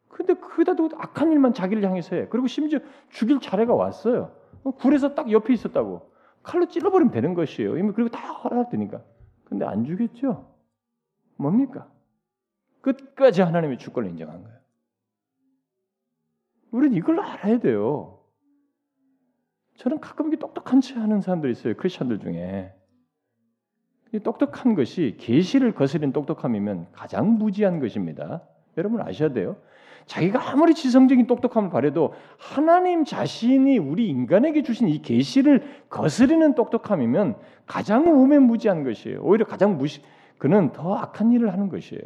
Speaker 1: 근데 그다도 악한 일만 자기를 향해서 해. 그리고 심지어 죽일 차례가 왔어요. 어, 굴에서 딱 옆에 있었다고. 칼로 찔러버리면 되는 것이에요. 이미 그리고 다 허락되니까. 근데 안 주겠죠? 뭡니까? 끝까지 하나님의 주권을 인정한 거예요. 우리는 이걸 알아야 돼요. 저는 가끔 이게 똑똑한 체 하는 사람들이 있어요. 크리스천들 중에. 똑똑한 것이 계시를 거스린 똑똑함이면 가장 무지한 것입니다. 여러분 아셔야 돼요. 자기가 아무리 지성적인 똑똑함을 바래도 하나님 자신이 우리 인간에게 주신 이 계시를 거스르는 똑똑함이면 가장 우매무지한 것이에요. 오히려 가장 무시 그는 더 악한 일을 하는 것이에요.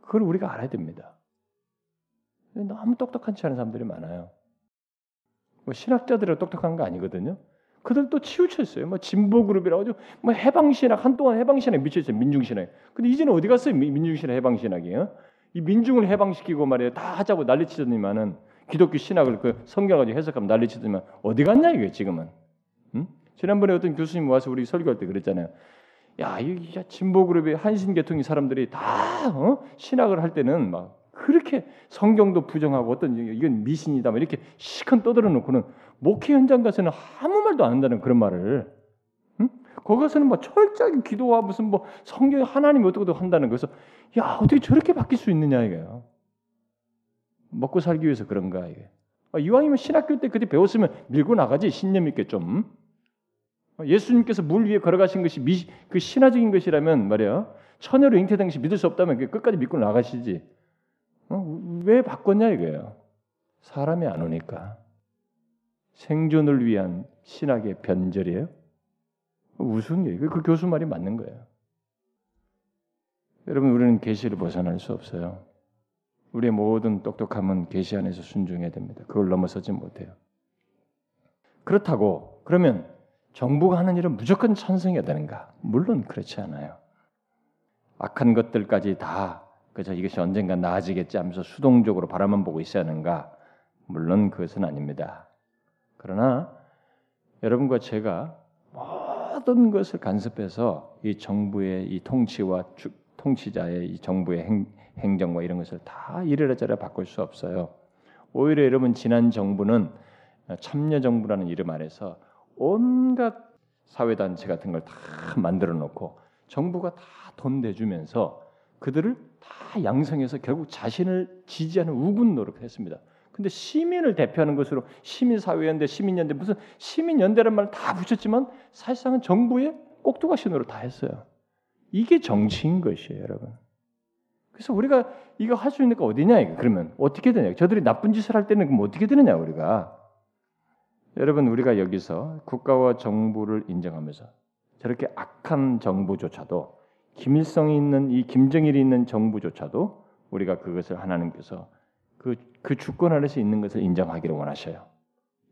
Speaker 1: 그걸 우리가 알아야 됩니다. 너무 똑똑한 척 하는 사람들이 많아요. 뭐 신학자들은 똑똑한 거 아니거든요. 그들도 치우쳤어요. 뭐 진보 그룹이라고 뭐 해방 신학 한동안 해방 신학 미쳤어요. 민중 신학. 근데 이제는 어디 갔어요? 민중 신학 해방 신학이요? 이 민중을 해방시키고 말이에요. 다 하자고 난리치더니만은 기독교 신학을 그 성경을 가지고 해석하면 난리치더니만 어디 갔냐 이게 지금은. 응? 지난번에 어떤 교수님 와서 우리 설교할 때 그랬잖아요. 야, 이 진보 그룹의 한신 계통의 사람들이 다 어? 신학을 할 때는 막 그렇게 성경도 부정하고 어떤 이건 미신이다 막 이렇게 시큰 떠들어 놓고는 목회 현장 가서는 아무 말도 안 한다는 그런 말을 응? 거기 가서는 뭐 철저하게 기도와 무슨 뭐 성경 하나님 어떻게 한다는 거서 야 어떻게 저렇게 바뀔 수 있느냐 이거예요. 먹고 살기 위해서 그런가 이게. 아, 이왕이면 신학교 때 그때 배웠으면 밀고 나가지 신념 있게 좀. 아, 예수님께서 물 위에 걸어가신 것이 미, 그 신화적인 것이라면 말이야 처녀로 잉태된 것이 믿을 수 없다면 끝까지 믿고 나가시지. 어? 왜 바꿨냐 이거예요. 사람이 안 오니까. 생존을 위한 신학의 변절이에요. 우스운 얘기. 그 교수 말이 맞는 거예요. 여러분 우리는 계시를 벗어날 수 없어요. 우리의 모든 똑똑함은 계시 안에서 순종해야 됩니다. 그걸 넘어서지 못해요. 그렇다고 그러면 정부가 하는 일은 무조건 찬성해야 되는가? 물론 그렇지 않아요. 악한 것들까지 다 그저 이것이 언젠가 나아지겠지 하면서 수동적으로 바라만 보고 있어야 하는가? 물론 그것은 아닙니다. 그러나 여러분과 제가 모든 것을 간섭해서 이 정부의 이 통치와 주, 통치자의 이 정부의 행, 행정과 이런 것을 다 이래저래 바꿀 수 없어요. 오히려 여러분 지난 정부는 참여 정부라는 이름 아래서 온갖 사회 단체 같은 걸 다 만들어 놓고 정부가 다 돈 내주면서 그들을 다 양성해서 결국 자신을 지지하는 우군 노릇을 했습니다. 근데 시민을 대표하는 것으로 시민사회연대, 시민연대 무슨 시민연대란 말을 다 붙였지만 사실상은 정부의 꼭두각시 노릇을 다 했어요. 이게 정치인 것이에요, 여러분. 그래서 우리가 이거 할 수 있는 게 어디냐 이거 그러면 어떻게 되냐? 저들이 나쁜 짓을 할 때는 그럼 어떻게 되느냐 우리가? 여러분 우리가 여기서 국가와 정부를 인정하면서 저렇게 악한 정부조차도 김일성이 있는 이 김정일이 있는 정부조차도 우리가 그것을 하나님께서 그, 그 주권 아래서 있는 것을 인정하기를 원하셔요.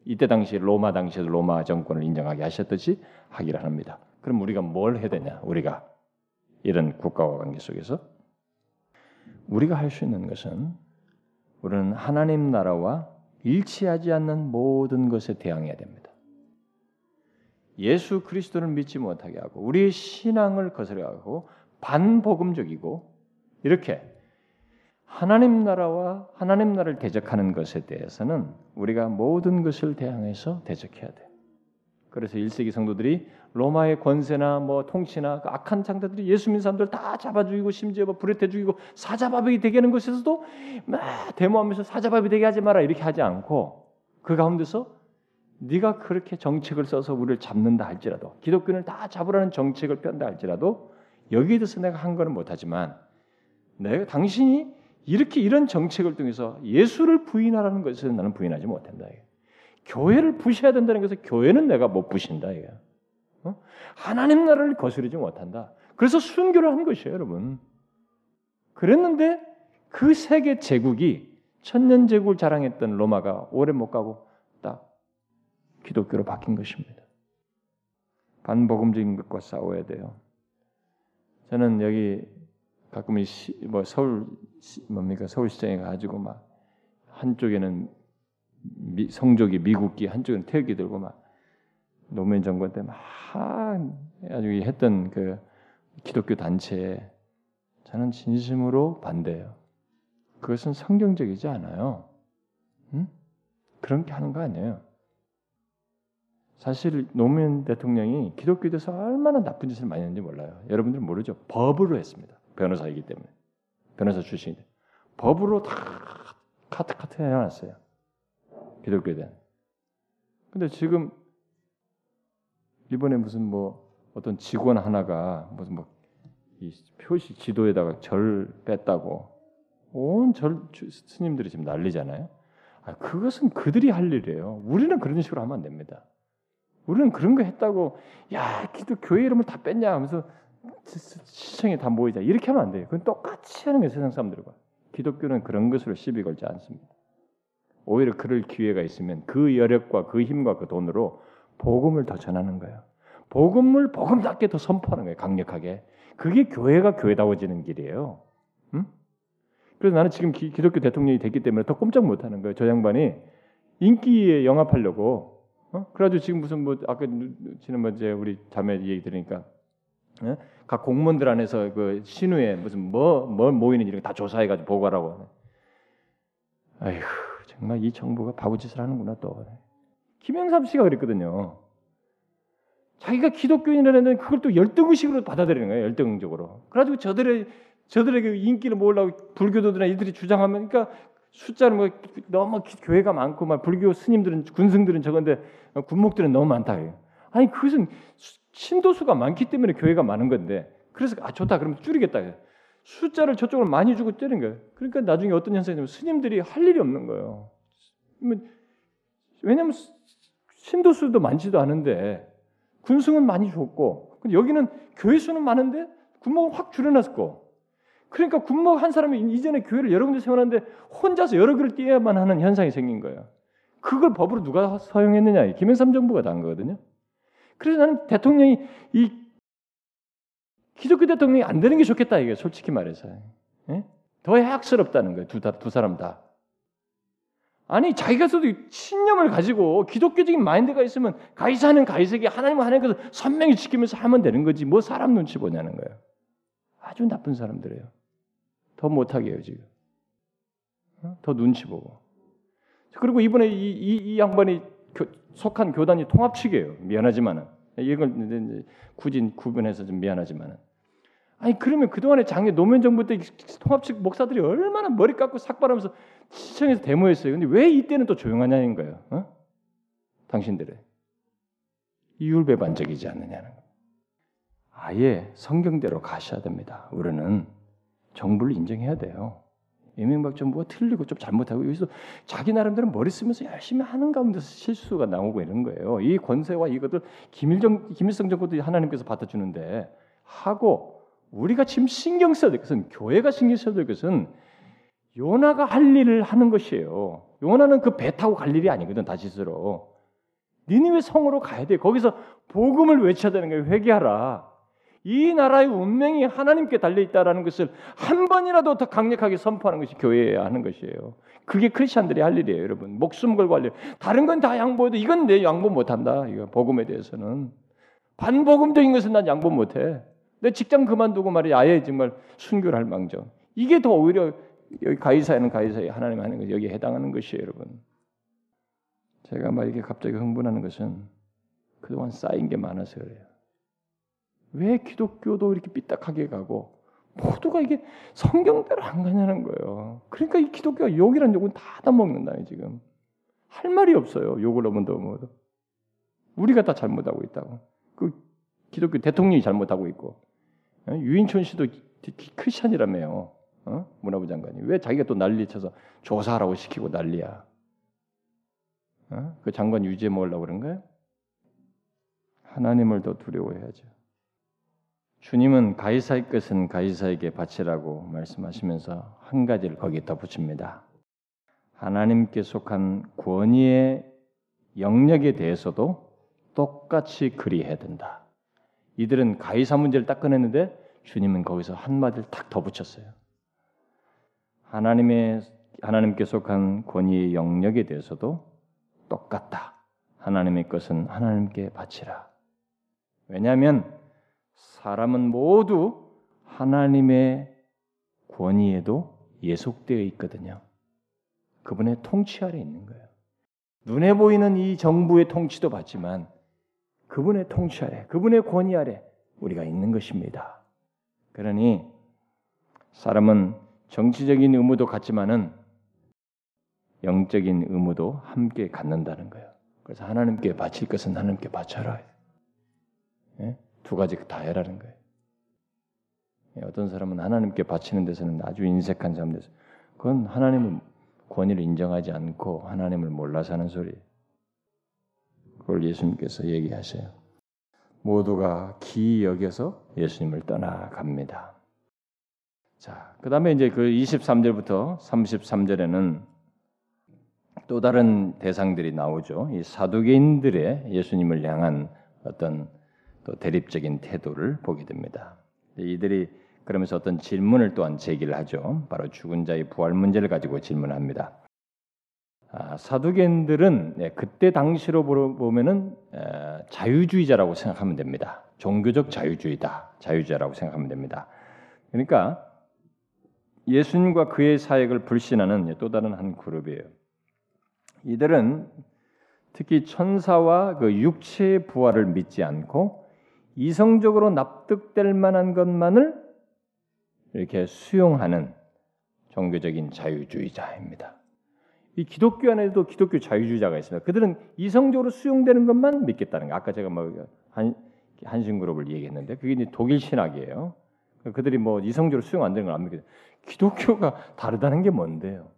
Speaker 1: 이때 당시 로마 당시에도 로마 정권을 인정하게 하셨듯이 하기를 합니다. 그럼 우리가 뭘 해야 되냐? 우리가 이런 국가와 관계 속에서 우리가 할 수 있는 것은 우리는 하나님 나라와 일치하지 않는 모든 것에 대항해야 됩니다. 예수 그리스도를 믿지 못하게 하고 우리의 신앙을 거스려 하고 반복음적이고 이렇게 하나님 나라와 하나님 나라를 대적하는 것에 대해서는 우리가 모든 것을 대항해서 대적해야 돼. 그래서 1세기 성도들이 로마의 권세나 뭐 통치나 그 악한 장자들이 예수 믿는 사람들 다 잡아 죽이고 심지어 뭐 불에 태 죽이고 사자밥이 되게 하는 것에서도 막 데모하면서 사자밥이 되게 하지 마라 이렇게 하지 않고 그 가운데서 네가 그렇게 정책을 써서 우리를 잡는다 할지라도 기독교를 다 잡으라는 정책을 편다 할지라도 여기에 대해서 내가 한 거는 못하지만 내가 당신이 이렇게 이런 정책을 통해서 예수를 부인하라는 것을 나는 부인하지 못한다. 교회를 부셔야 된다는 것은 교회는 내가 못 부신다. 이게. 어? 하나님 나라를 거스르지 못한다. 그래서 순교를 한 것이에요, 여러분. 그랬는데 그 세계 제국이 천년 제국을 자랑했던 로마가 오래 못 가고 딱 기독교로 바뀐 것입니다. 반복음적인 것과 싸워야 돼요. 저는 여기 가끔 뭐 서울 뭡니까 서울시장에 가지고 막 한쪽에는 미, 성적이 미국기 한쪽은 태극기 들고 막 노무현 정권 때 막 아주 했던 그 기독교 단체에 저는 진심으로 반대해요. 그것은 성경적이지 않아요. 응? 그런 게 하는 거 아니에요. 사실 노무현 대통령이 기독교에 대해서 얼마나 나쁜 짓을 많이 했는지 몰라요. 여러분들은 모르죠. 법으로 했습니다. 변호사이기 때문에. 변호사 출신인데. 법으로 다 카트 카트 해놨어요. 기독교에 대한. 근데 지금 이번에 무슨 뭐 어떤 직원 하나가 무슨 뭐 이 표시 지도에다가 절 뺐다고 온 절 스님들이 지금 난리잖아요. 아, 그것은 그들이 할 일이에요. 우리는 그런 식으로 하면 안 됩니다. 우리는 그런 거 했다고 야 기도 교회 이름을 다 뺐냐 하면서 시청에 다 모이자 이렇게 하면 안 돼요. 그건 똑같이 하는 게 세상 사람들과 기독교는 그런 것으로 시비 걸지 않습니다. 오히려 그럴 기회가 있으면 그 여력과 그 힘과 그 돈으로 복음을 더 전하는 거예요. 복음을 복음답게 더 선포하는 거예요. 강력하게. 그게 교회가 교회다워지는 길이에요. 응? 그래서 나는 지금 기, 독교 대통령이 됐기 때문에 더 꼼짝 못하는 거예요. 저 양반이 인기에 영합하려고. 어? 그래가지고 지금 무슨 뭐 아까 지난번에 우리 자매 얘기 들으니까 어? 각 공무원들 안에서 그 신우에 무슨 뭐뭐 뭐 모이는 이런 다 조사해가지고 보고하라고. 아휴 정말 이 정부가 바보짓을 하는구나 또. 김영삼 씨가 그랬거든요. 자기가 기독교인이라는 그걸 또 열등의식으로 받아들이는 거예요. 열등적으로. 그래가지고 저들의 저들에게 인기를 모으려고 불교도들이나 이들이 주장하면 그러니까 숫자는 뭐 너무 교회가 많고 막 불교 스님들은 군승들은 적은데 군목들은 너무 많다. 아니 그것은 신도수가 많기 때문에 교회가 많은 건데 그래서 아 좋다 그러면 줄이겠다. 숫자를 저쪽으로 많이 주고 때는 거예요. 그러니까 나중에 어떤 현상이 되면 스님들이 할 일이 없는 거예요. 왜냐하면 신도수도 많지도 않은데 군승은 많이 줬고 여기는 교회 수는 많은데 군목은 확 줄여놨고 그러니까 군목 한 사람이 이전에 교회를 여러 군데 세워놨는데 혼자서 여러 개를 띄어야만 하는 현상이 생긴 거예요. 그걸 법으로 누가 사용했느냐? 김영삼 정부가 다한 거거든요. 그래서 나는 대통령이 이 기독교 대통령이 안 되는 게 좋겠다 이게 솔직히 말해서 예? 더 해악스럽다는 거예요 두, 두 사람 다. 아니 자기가서도 신념을 가지고 기독교적인 마인드가 있으면 가이사는 가이사에게 하나님과 하나님께서 선명히 지키면서 하면 되는 거지 뭐 사람 눈치 보냐는 거예요. 아주 나쁜 사람들이에요. 더 못하게 해요 지금. 어? 더 눈치 보고. 그리고 이번에 이, 이, 이 양반이 속한 교단이 통합 측이에요. 미안하지만은 이걸 굳이 구분해서 좀 미안하지만은 아니 그러면 그동안에 장례 노무현 정부 때 통합 측 목사들이 얼마나 머리 깎고 삭발하면서 시청에서 데모했어요. 근데 왜 이때는 또 조용하냐는 거예요. 어? 당신들의 이율배반적이지 않느냐는. 아예 성경대로 가셔야 됩니다. 우리는 정부를 인정해야 돼요. 이명박 정부가 틀리고 좀 잘못하고 여기서 자기 나름대로 머리 쓰면서 열심히 하는 가운데서 실수가 나오고 이런 거예요. 이 권세와 이것들 김일정 김일성 정부도 하나님께서 받아주는데 하고 우리가 지금 신경 써야 될 것은 교회가 신경 써야 될 것은 요나가 할 일을 하는 것이에요. 요나는 그 배 타고 갈 일이 아니거든 다시스로. 니니의 성으로 가야 돼. 거기서 복음을 외쳐야 되는 거예요. 회개하라. 이 나라의 운명이 하나님께 달려 있다라는 것을 한 번이라도 더 강력하게 선포하는 것이 교회에 하는 것이에요. 그게 크리스천들이 할 일이에요, 여러분. 목숨 걸고 할 일. 다른 건 다 양보해도 이건 내 양보 못 한다. 이거 복음에 대해서는 반복음적인 것은 난 양보 못 해. 내 직장 그만두고 말이야. 아예 정말 순교를 할 망정. 이게 더 오히려 여기 가이사에는 가이사에 하나님 하는 것 여기에 해당하는 것이에요, 여러분. 제가 막 이렇게 갑자기 흥분하는 것은 그동안 쌓인 게 많아서 그래요. 왜 기독교도 이렇게 삐딱하게 가고 모두가 이게 성경대로 안 가냐는 거예요. 그러니까 이 기독교가 욕이란 욕은 다 먹는다 지금. 할 말이 없어요. 욕을 하면 더 뭐도. 우리가 다 잘못하고 있다고. 그 기독교 대통령이 잘못하고 있고 어? 유인촌 씨도 크리스천이라며요. 어? 문화부 장관이 왜 자기가 또 난리쳐서 조사하라고 시키고 난리야. 어? 그 장관 유지해 먹으려고 그런 거예요? 하나님을 더 두려워해야죠. 주님은 가이사의 것은 가이사에게 바치라고 말씀하시면서 한 가지를 거기에 덧붙입니다. 하나님께 속한 권위의 영역에 대해서도 똑같이 그리해야 된다. 이들은 가이사 문제를 딱 꺼냈는데 주님은 거기서 한 마디를 탁 덧붙였어요. 하나님의 하나님께 속한 권위의 영역에 대해서도 똑같다. 하나님의 것은 하나님께 바치라. 왜냐하면 사람은 모두 하나님의 권위에도 예속되어 있거든요. 그분의 통치 아래 있는 거예요. 눈에 보이는 이 정부의 통치도 받지만 그분의 통치 아래, 그분의 권위 아래 우리가 있는 것입니다. 그러니 사람은 정치적인 의무도 갖지만은 영적인 의무도 함께 갖는다는 거예요. 그래서 하나님께 바칠 것은 하나님께 바쳐라. 예? 두 가지 다 해라는 거예요. 예, 어떤 사람은 하나님께 바치는 데서는 아주 인색한 사람 돼서 그건 하나님의 권위를 인정하지 않고 하나님을 몰라서 하는 소리. 그걸 예수님께서 얘기하세요. 모두가 기 여겨서 예수님을 떠나갑니다. 자, 그 다음에 이제 그 23절부터 33절에는 또 다른 대상들이 나오죠. 이 사두개인들의 예수님을 향한 어떤 또 대립적인 태도를 보게 됩니다. 이들이 그러면서 어떤 질문을 또한 제기를 하죠. 바로 죽은 자의 부활 문제를 가지고 질문합니다. 아, 사두개인들은 네, 그때 당시로 보면은 에, 자유주의자라고 생각하면 됩니다. 종교적 자유주의다, 자유주의자라고 생각하면 됩니다. 그러니까 예수님과 그의 사역을 불신하는 또 다른 한 그룹이에요. 이들은 특히 천사와 그 육체의 부활을 믿지 않고 이성적으로 납득될 만한 것만을 이렇게 수용하는 종교적인 자유주의자입니다. 이 기독교 안에도 기독교 자유주의자가 있습니다. 그들은 이성적으로 수용되는 것만 믿겠다는 거. 아까 제가 뭐한 한신 그룹을 얘기했는데 그게 이제 독일 신학이에요. 그들이 뭐 이성적으로 수용 안 되는 걸 안 믿게. 기독교가 다르다는 게 뭔데요?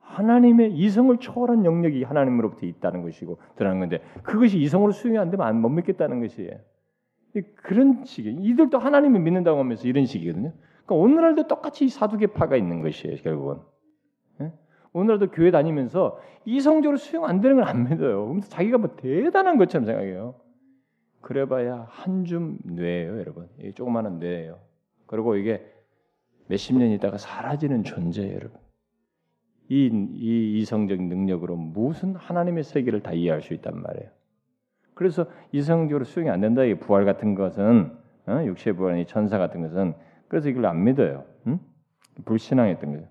Speaker 1: 하나님의 이성을 초월한 영역이 하나님으로부터 있다는 것이고 드러난 건데 그것이 이성으로 수용이 안 되면 못 믿겠다는 것이에요. 그런 식이에요. 이들도 하나님을 믿는다고 하면서 이런 식이거든요. 그러니까 오늘날도 똑같이 사두개파가 있는 것이에요. 결국은. 예? 오늘날도 교회 다니면서 이성적으로 수용 안 되는 걸 안 믿어요. 자기가 뭐 대단한 것처럼 생각해요. 그래봐야 한 줌 뇌예요, 여러분. 이게 조그마한 뇌예요. 그리고 이게 몇십 년 있다가 사라지는 존재예요, 여러분. 이, 이 이성적 능력으로 무슨 하나님의 세계를 다 이해할 수 있단 말이에요. 그래서 이성적으로 수용이 안 된다. 이 부활 같은 것은 어? 육체 부활이 천사 같은 것은 그래서 이걸 안 믿어요. 응? 불신앙했던 거죠.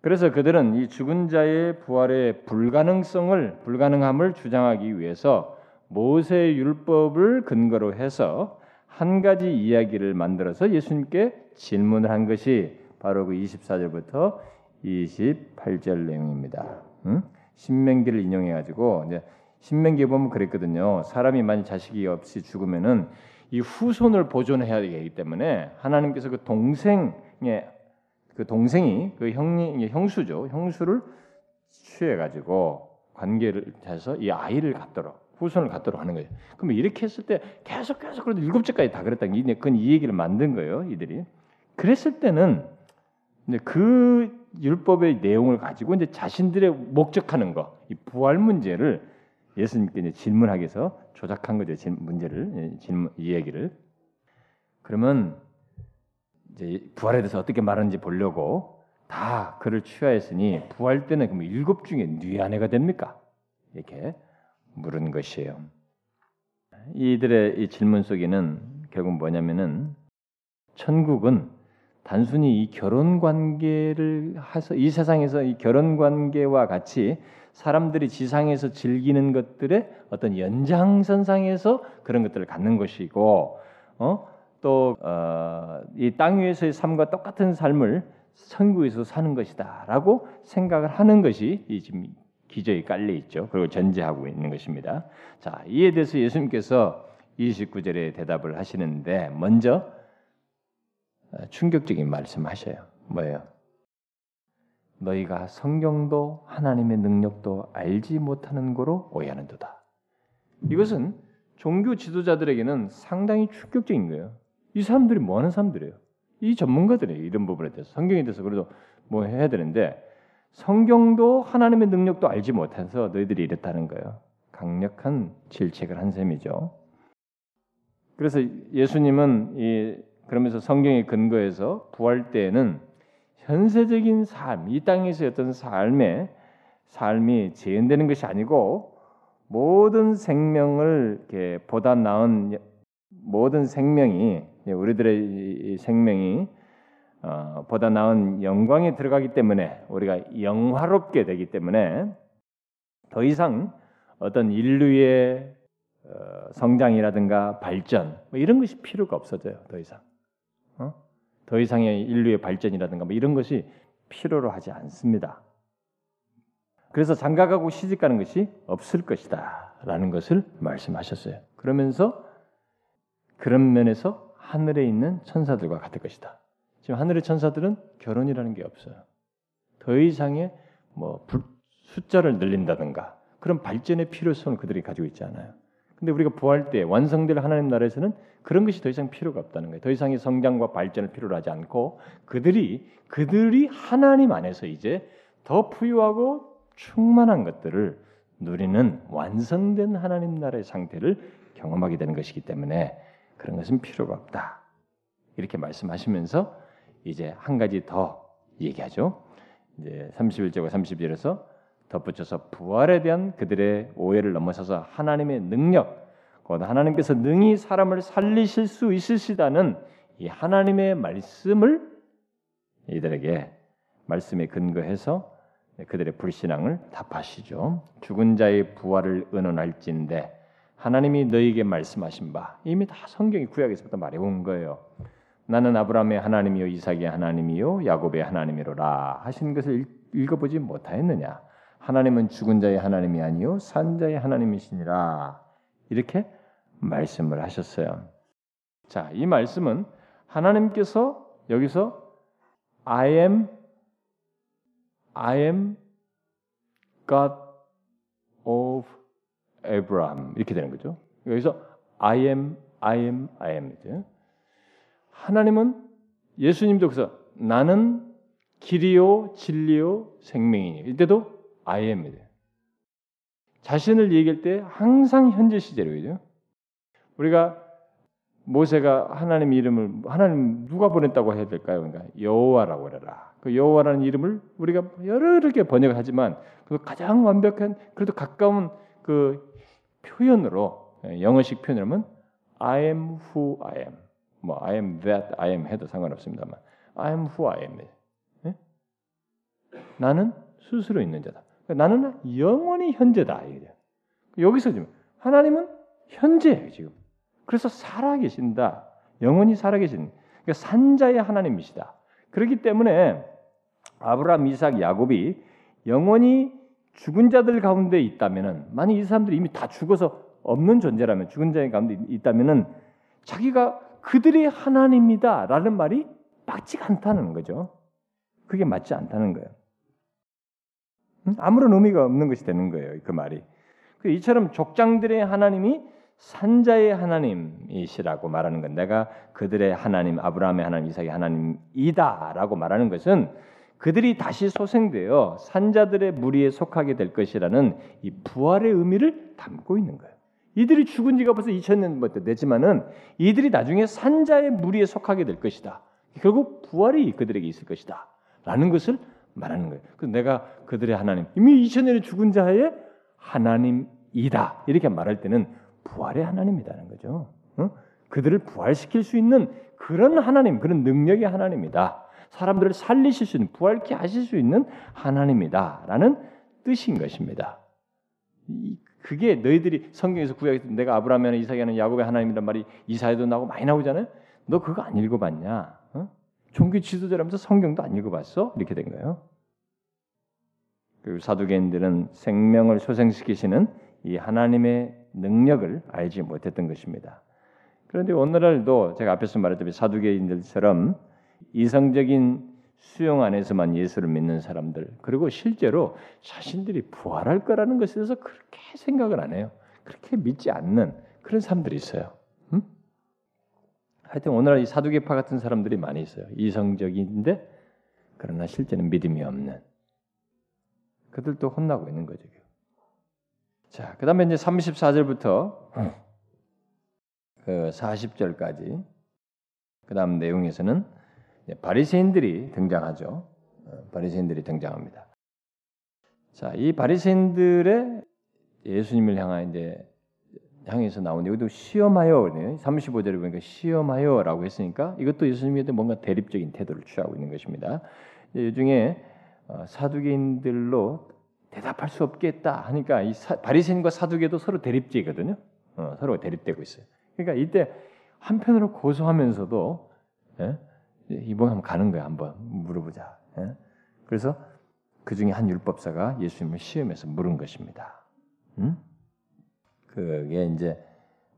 Speaker 1: 그래서 그들은 이 죽은 자의 부활의 불가능성을 불가능함을 주장하기 위해서 모세 율법을 근거로 해서 한 가지 이야기를 만들어서 예수님께 질문을 한 것이 바로 그 24절부터 28절 내용입니다. 응? 신명기를 인용해 가지고 이제 신명기에 보면 그랬거든요. 사람이 만약 자식이 없이 죽으면은 이 후손을 보존해야 되기 때문에 하나님께서 그 동생의 그 동생이 그 형이 형수죠. 형수를 취해 가지고 관계를 해서 이 아이를 갖도록 후손을 갖도록 하는 거예요. 그러면 이렇게 했을 때 계속 계속 그래도 일곱째까지 다 그랬다. 이 그건 이 얘기를 만든 거예요. 이들이. 그랬을 때는 이제 그 율법의 내용을 가지고 이제 자신들의 목적하는 거, 이 부활 문제를 예수님께 질문하기 위해서 조작한 거죠. 문제를 예, 질문 이 얘기를. 그러면 이제 부활에 대해서 어떻게 말하는지 보려고 다 그를 취하였으니 부활 때는 그럼 일곱 중에 네 아내가 됩니까? 이렇게 물은 것이에요. 이들의 이 질문 속에는 결국 뭐냐면은 천국은 단순히 이 결혼 관계를 해서 이 세상에서 이 결혼 관계와 같이 사람들이 지상에서 즐기는 것들의 어떤 연장선상에서 그런 것들을 갖는 것이고 어? 또이 어, 땅 위에서의 삶과 똑같은 삶을 천국에서 사는 것이다라고 생각을 하는 것이 이 지금 기저에 깔려 있죠. 그리고 전제하고 있는 것입니다. 자, 이에 대해서 예수님께서 29절에 대답을 하시는데 먼저 어, 충격적인 말씀하셔요. 뭐예요? 너희가 성경도 하나님의 능력도 알지 못하는 거로 오해하는도다. 이것은 종교 지도자들에게는 상당히 충격적인 거예요. 이 사람들이 뭐 하는 사람들이에요? 이 전문가들이에요. 이런 부분에 대해서 성경에 대해서 그래도 뭐 해야 되는데 성경도 하나님의 능력도 알지 못해서 너희들이 이랬다는 거예요. 강력한 질책을 한 셈이죠. 그래서 예수님은 이 그러면서 성경의 근거에서 부활 때에는 현세적인 삶, 이 땅에서 어떤 삶의 삶이 재현되는 것이 아니고 모든 생명을 이렇게 보다 나은 모든 생명이 우리들의 생명이 어, 보다 나은 영광에 들어가기 때문에 우리가 영화롭게 되기 때문에 더 이상 어떤 인류의 어, 성장이라든가 발전 뭐 이런 것이 필요가 없어져요. 더 이상 어? 더 이상의 인류의 발전이라든가 뭐 이런 것이 필요로 하지 않습니다. 그래서 장가가고 시집가는 것이 없을 것이다라는 것을 말씀하셨어요. 그러면서 그런 면에서 하늘에 있는 천사들과 같을 것이다. 지금 하늘의 천사들은 결혼이라는 게 없어요. 더 이상의 뭐 숫자를 늘린다든가 그런 발전의 필요성을 그들이 가지고 있지 않아요. 근데 우리가 부활 때 완성될 하나님 나라에서는 그런 것이 더 이상 필요가 없다는 거예요. 더 이상의 성장과 발전을 필요로 하지 않고 그들이 그들이 하나님 안에서 이제 더 부유하고 충만한 것들을 누리는 완성된 하나님 나라의 상태를 경험하게 되는 것이기 때문에 그런 것은 필요가 없다. 이렇게 말씀하시면서 이제 한 가지 더 얘기하죠. 이제 31절과 32절에서 덧붙여서 부활에 대한 그들의 오해를 넘어서서 하나님의 능력, 곧 하나님께서 능히 사람을 살리실 수 있으시다는 이 하나님의 말씀을 이들에게 말씀에 근거해서 그들의 불신앙을 답하시죠. 죽은 자의 부활을 의논할진데 하나님이 너에게 말씀하신 바 이미 다 성경이 구약에서부터 말해온 거예요. 나는 아브라함의 하나님이요 이삭의 하나님이요 야곱의 하나님이로라 하신 것을 읽어보지 못하였느냐? 하나님은 죽은 자의 하나님이 아니요 산 자의 하나님이시니라 이렇게 말씀을 하셨어요. 자, 이 말씀은 하나님께서 여기서 I am I am God of Abraham 이렇게 되는 거죠. 여기서 I am I am I am 이제 하나님은 예수님도 그래서 나는 길이요 진리요 생명이니 이때도 I am입니다. 자신을 얘기할 때 항상 현재 시제로 죠 우리가 모세가 하나님 이름을 하나님 누가 보냈다고 해야 될까요? 그러니까 여호와라고 그래라. 그 여호와라는 이름을 우리가 여러 개 번역하지만 그 가장 완벽한 그래도 가까운 그 표현으로 예, 영어식 표현이라면 I am who I am. 뭐 I am that I am 해도 상관없습니다만 I am who I am. 예? 나는 스스로 있는 자다. 그러니까 나는 영원히 현재다. 여기서 좀 하나님은 현재예요 지금. 그래서 살아 계신다. 영원히 살아 계신. 그러니까 산자의 하나님이시다. 그렇기 때문에 아브라함, 이삭, 야곱이 영원히 죽은 자들 가운데 있다면은 만약 이 사람들이 이미 다 죽어서 없는 존재라면 죽은 자의 가운데 있다면은 자기가 그들의 하나님이다라는 말이 맞지가 않다는 거죠. 그게 맞지 않다는 거예요. 아무런 의미가 없는 것이 되는 거예요. 그 말이. 그 이처럼 족장들의 하나님이 산자의 하나님이시라고 말하는 건 내가 그들의 하나님 아브라함의 하나님 이삭의 하나님이다라고 말하는 것은 그들이 다시 소생되어 산자들의 무리에 속하게 될 것이라는 이 부활의 의미를 담고 있는 거예요. 이들이 죽은 지가 벌써 2000년 뭐 되지만은 이들이 나중에 산자의 무리에 속하게 될 것이다. 결국 부활이 그들에게 있을 것이다. 라는 것을 말하는 거예요. 그 내가 그들의 하나님, 이미 2000년에 죽은 자의 하나님이다. 이렇게 말할 때는 부활의 하나님이라는 거죠. 어? 그들을 부활시킬 수 있는 그런 하나님, 그런 능력의 하나님이다. 사람들을 살리실 수 있는, 부활케 하실 수 있는 하나님이다라는 뜻인 것입니다. 그게 너희들이 성경에서 구약에서 내가 아브라함이나 이삭이나 야곱의 하나님이란 말이 이사에도 나오고 많이 나오잖아요. 너 그거 안 읽어봤냐? 어? 종교 지도자라면서 성경도 안 읽어봤어? 이렇게 된 거예요. 그리고 사두개인들은 생명을 소생시키시는 이 하나님의 능력을 알지 못했던 것입니다. 그런데 오늘날도 제가 앞에서 말했듯이 사두개인들처럼 이성적인 수용 안에서만 예수를 믿는 사람들 그리고 실제로 자신들이 부활할 거라는 것에 대해서 그렇게 생각을 안 해요. 그렇게 믿지 않는 그런 사람들이 있어요. 음? 하여튼 오늘날 이 사두개파 같은 사람들이 많이 있어요. 이성적인데 그러나 실제는 믿음이 없는 그들도 혼나고 있는 거죠. 자, 그다음에 이제 34절부터 그 40절까지 그다음 내용에서는 바리새인들이 등장하죠. 어, 바리새인들이 등장합니다. 자, 이 바리새인들의 예수님을 향한 이제 향해서 나온 여기도 시험하여 35절에 보니까 시험하여라고 했으니까 이것도 예수님한테 뭔가 대립적인 태도를 취하고 있는 것입니다. 이 중에 어, 사두개인들로 대답할 수 없겠다 하니까 이 바리새인과 사두개도 서로 대립지거든요. 어, 서로 대립되고 있어요. 그러니까 이때 한편으로 고소하면서도 예? 이번 한번 가는 거야 한번 물어보자. 예? 그래서 그 중에 한 율법사가 예수님을 시험해서 물은 것입니다. 음? 그게 이제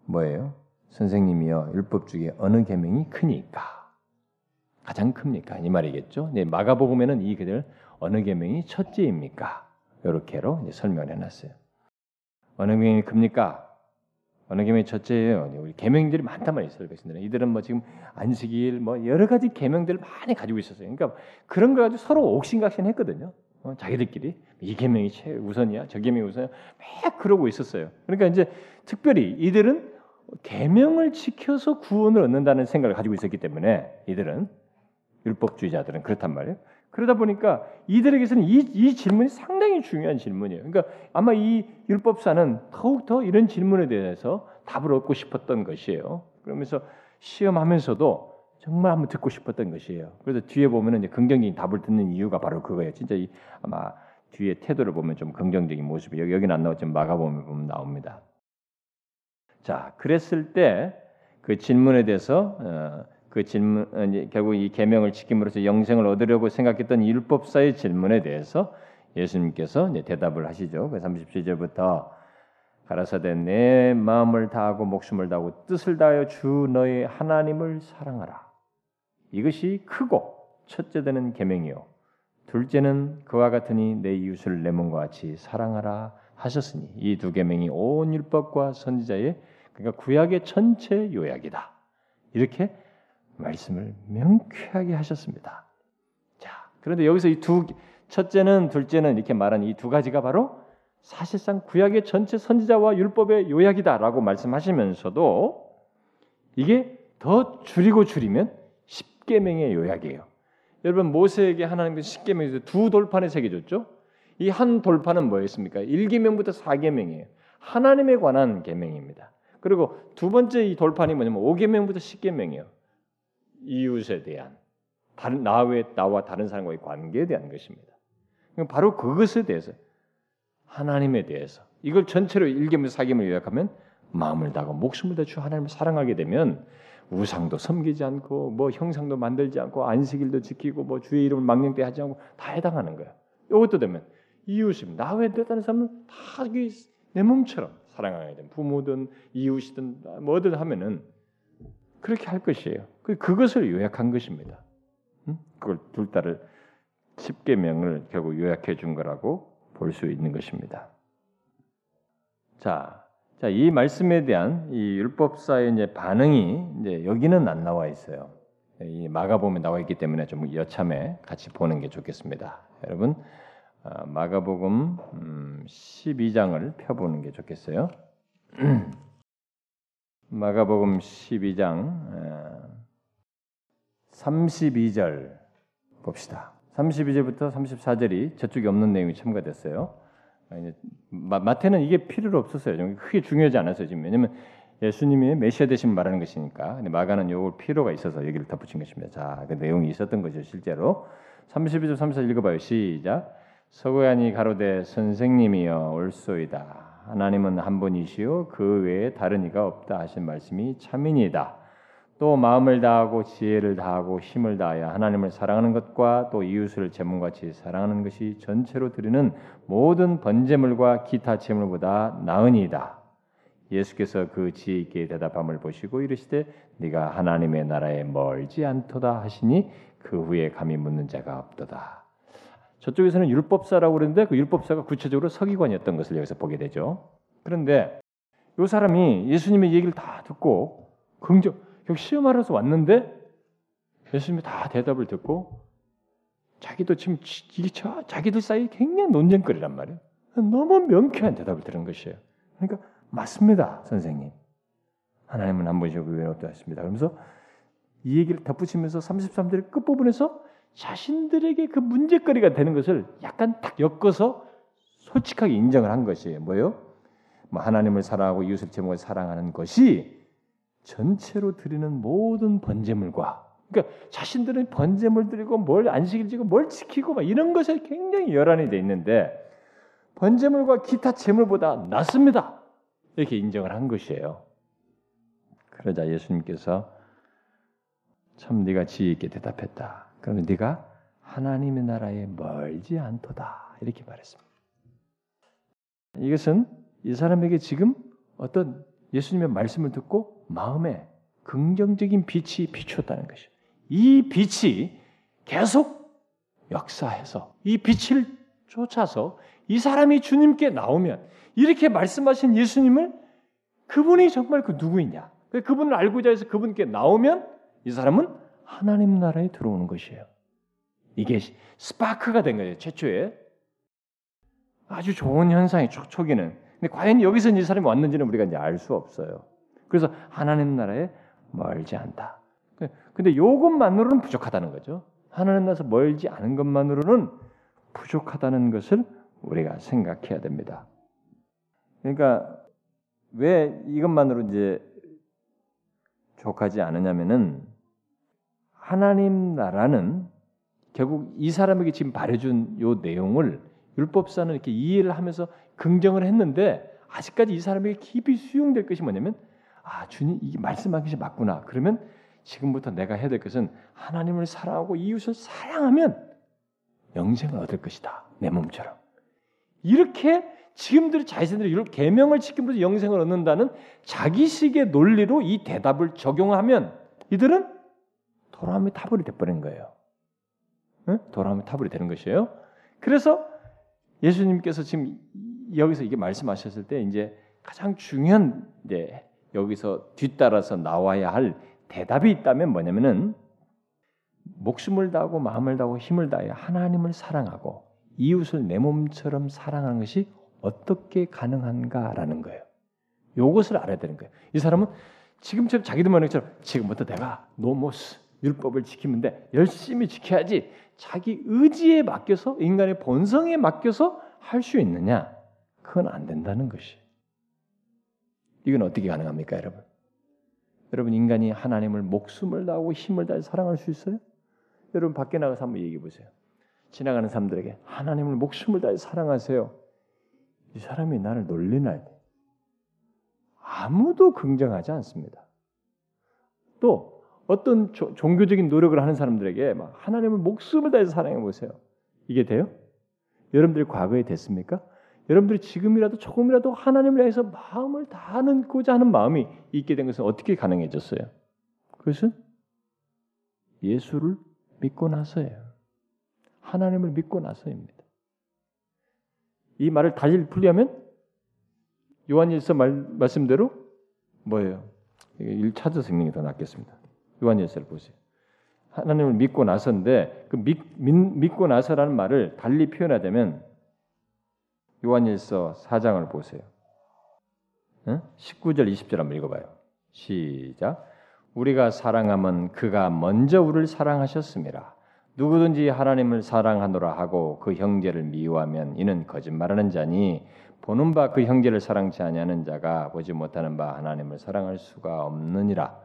Speaker 1: 뭐예요? 선생님이요 율법 중에 어느 계명이 크니까 가장 큽니까 이 말이겠죠. 네, 마가복음에는 이 그들 어느 계명이 첫째입니까? 이렇게로 설명 해 놨어요. 어느 계명이 큽니까? 어느 계명이 첫째예요. 우리 계명들이 많단 말이에요. 백성들은 이들은 뭐 지금 안식일 뭐 여러 가지 계명들을 많이 가지고 있었어요. 그러니까 그런 거 가지고 서로 옥신각신했거든요. 어, 자기들끼리 이 계명이 최 우선이야, 저 계명이 우선이야, 막 그러고 있었어요. 그러니까 이제 특별히 이들은 계명을 지켜서 구원을 얻는다는 생각을 가지고 있었기 때문에 이들은 율법주의자들은 그렇단 말이에요. 그러다 보니까 이들에게서는 이, 이 질문이 상당히 중요한 질문이에요. 그러니까 아마 이 율법사는 더욱 더 이런 질문에 대해서 답을 얻고 싶었던 것이에요. 그러면서 시험하면서도 정말 한번 듣고 싶었던 것이에요. 그래서 뒤에 보면은 이제 긍정적인 답을 듣는 이유가 바로 그거예요. 진짜 이 아마 뒤에 태도를 보면 좀 긍정적인 모습이 여기 여기는 안 나오지만 마가복음에 보면 나옵니다. 자, 그랬을 때 그 질문에 대해서 어, 그 질문 어, 결국 이 계명을 지킴으로써 영생을 얻으려고 생각했던 율법사의 질문에 대해서 예수님께서 대답을 하시죠. 그 37절부터 가라사대 내 마음을 다하고 목숨을 다하고 뜻을 다하여 주 너의 하나님을 사랑하라. 이것이 크고 첫째 되는 계명이요. 둘째는 그와 같으니 내 이웃을 내 몸과 같이 사랑하라 하셨으니 이 두 계명이 온 율법과 선지자의 그러니까 구약의 전체 요약이다. 이렇게 말씀을 명쾌하게 하셨습니다. 자, 그런데 여기서 이 두 첫째는 둘째는 이렇게 말한 이 두 가지가 바로 사실상 구약의 전체 선지자와 율법의 요약이다라고 말씀하시면서도 이게 더 줄이고 줄이면 십계명의 요약이에요. 여러분 모세에게 하나님께서 십계명에서 두 돌판에 새겨줬죠. 이 한 돌판은 뭐였습니까? 1계명부터 4계명이에요. 하나님에 관한 계명입니다. 그리고 두 번째 이 돌판이 뭐냐면 5계명부터 10계명이에요. 이웃에 대한 다른 나외 나와 다른 사람과의 관계에 대한 것입니다. 바로 그것에 대해서 하나님에 대해서 이걸 전체로 일개물 사김을 요약하면 마음을 다하고 목숨을 다주 하나님을 사랑하게 되면 우상도 섬기지 않고 뭐 형상도 만들지 않고 안식일도 지키고 뭐 주의 이름을 망령되 하지 않고 다 해당하는 거야. 이것도 되면 이웃임 나 외에 다른 사람은 다내 몸처럼 사랑하게 된 부모든 이웃이든 뭐든 하면은 그렇게 할 것이에요. 그 그것을 요약한 것입니다. 그걸 둘 다를 십계명을 결국 요약해 준 거라고 볼 수 있는 것입니다. 자, 자, 이 말씀에 대한 이 율법사의 이제 반응이 이제 여기는 안 나와 있어요. 이 마가복음에 나와 있기 때문에 좀 여참에 같이 보는 게 좋겠습니다. 여러분, 아, 마가복음 12장을 음, 펴보는 게 좋겠어요. 마가복음 12장 32절 봅시다. 32절부터 34절이 저쪽에 없는 내용이 첨가됐어요. 마태는 이게 필요로 없었어요. 좀 크게 중요하지 않았어요. 지금 왜냐면 예수님이 메시아 되신 말하는 것이니까. 근데 마가는 요걸 필요가 있어서 여기를 덧붙인 것입니다. 자, 그 내용이 있었던 거죠, 실제로. 32절 34절 읽어 봐요. 시작. 서구안이 가로되 선생님이여 올소이다. 하나님은 한 분이시요 그 외에 다른 이가 없다 하신 말씀이 참이니다. 또 마음을 다하고 지혜를 다하고 힘을 다하여 하나님을 사랑하는 것과 또 이웃을 제물같이 사랑하는 것이 전체로 드리는 모든 번제물과 기타 제물보다 나으니이다. 예수께서 그 지혜 있게 대답함을 보시고 이르시되 네가 하나님의 나라에 멀지 않도다 하시니 그 후에 감히 묻는 자가 없도다. 저쪽에서는 율법사라고 그러는데 그 율법사가 구체적으로 서기관이었던 것을 여기서 보게 되죠. 그런데 이 사람이 예수님의 얘기를 다 듣고 긍정 결국 시험하러서 왔는데 예수님이 다 대답을 듣고 자기도 지금 이게 자기들 사이 굉장히 논쟁거리란 말이에요. 너무 명쾌한 대답을 들은 것이에요. 그러니까 맞습니다, 선생님. 하나님은 한 분이시고 그 없다 했습니다. 그러면서 이 얘기를 덧붙이면서 33절 끝부분에서 자신들에게 그 문제거리가 되는 것을 약간 딱 엮어서 솔직하게 인정을 한 것이에요. 뭐요? 뭐 하나님을 사랑하고 이웃을 제목을 사랑하는 것이 전체로 드리는 모든 번제물과 그러니까 자신들은 번제물 드리고 뭘 안식일 지고 뭘 지키고 막 이런 것에 굉장히 열한이 돼 있는데 번제물과 기타 제물보다 낫습니다. 이렇게 인정을 한 것이에요. 그러자 예수님께서 참 네가 지혜 있게 대답했다. 그러면 네가 하나님의 나라에 멀지 않도다. 이렇게 말했습니다. 이것은 이 사람에게 지금 어떤 예수님의 말씀을 듣고 마음에 긍정적인 빛이 비추었다는 것이죠. 이 빛이 계속 역사해서 이 빛을 쫓아서 이 사람이 주님께 나오면 이렇게 말씀하신 예수님을 그분이 정말 그 누구이냐? 그분을 알고자 해서 그분께 나오면 이 사람은 하나님 나라에 들어오는 것이에요. 이게 스파크가 된 거예요. 최초에 아주 좋은 현상이 초기는. 근데 과연 여기서 이 사람이 왔는지는 우리가 이제 알 수 없어요. 그래서 하나님 나라에 멀지 않다. 근데 요것만으로는 부족하다는 거죠. 하나님 나라에서 멀지 않은 것만으로는 부족하다는 것을 우리가 생각해야 됩니다. 그러니까 왜 이것만으로 이제 족하지 않으냐면은 하나님 나라는 결국 이 사람에게 지금 말해준 요 내용을 율법사는 이렇게 이해를 하면서 긍정을 했는데 아직까지 이 사람에게 깊이 수용될 것이 뭐냐면 아 주님 이 말씀하신 것이 맞구나. 그러면 지금부터 내가 해야 될 것은 하나님을 사랑하고 이웃을 사랑하면 영생을 얻을 것이다. 내 몸처럼. 이렇게 지금들 자신들이 이런 계명을 지킴으로써 영생을 얻는다는 자기식의 논리로 이 대답을 적용하면 이들은 도라미 타불이 돼버린 거예요. 응? 도라미 타불이 되는 것이에요. 그래서 예수님께서 지금 여기서 이게 말씀하셨을 때 이제 가장 중요한 이제 여기서 뒤따라서 나와야 할 대답이 있다면 뭐냐면은 목숨을 다하고 마음을 다하고 힘을 다하여 하나님을 사랑하고 이웃을 내 몸처럼 사랑하는 것이 어떻게 가능한가라는 거예요. 이것을 알아야 되는 거예요. 이 사람은 지금처럼 자기들 말처럼 지금부터 내가 노모스 율법을 지키면 돼 열심히 지켜야지 자기 의지에 맡겨서 인간의 본성에 맡겨서 할 수 있느냐? 그건 안 된다는 것이. 이건 어떻게 가능합니까, 여러분? 여러분 인간이 하나님을 목숨을 다하고 힘을 다해 사랑할 수 있어요? 여러분 밖에 나가서 한번 얘기해 보세요. 지나가는 사람들에게 하나님을 목숨을 다해 사랑하세요. 이 사람이 나를 놀리나 아무도 긍정하지 않습니다. 또 어떤 조, 종교적인 노력을 하는 사람들에게 막 하나님을 목숨을 다해서 사랑해 보세요. 이게 돼요? 여러분들이 과거에 됐습니까? 여러분들이 지금이라도 조금이라도 하나님을 위해서 마음을 다하는고자 하는 마음이 있게 된 것은 어떻게 가능해졌어요? 그것은 예수를 믿고 나서예요. 하나님을 믿고 나서입니다. 이 말을 다시 풀려면 요한일서 말, 말씀대로 뭐예요? 일 찾아서 읽는 게 더 낫겠습니다. 요한일서를 보세요. 하나님을 믿고 나서인데 그 믿, 믿, 고 나서라는 말을 달리 표현하자면 요한일서 4장을 보세요. 응? 19절 20절 한번 읽어봐요. 시작. 우리가 사랑하면 그가 먼저 우리를 사랑하셨습니다. 누구든지 하나님을 사랑하노라 하고 그 형제를 미워하면 이는 거짓말하는 자니 보는 바 그 형제를 사랑치 아니하는 자가 보지 못하는 바 하나님을 사랑할 수가 없느니라.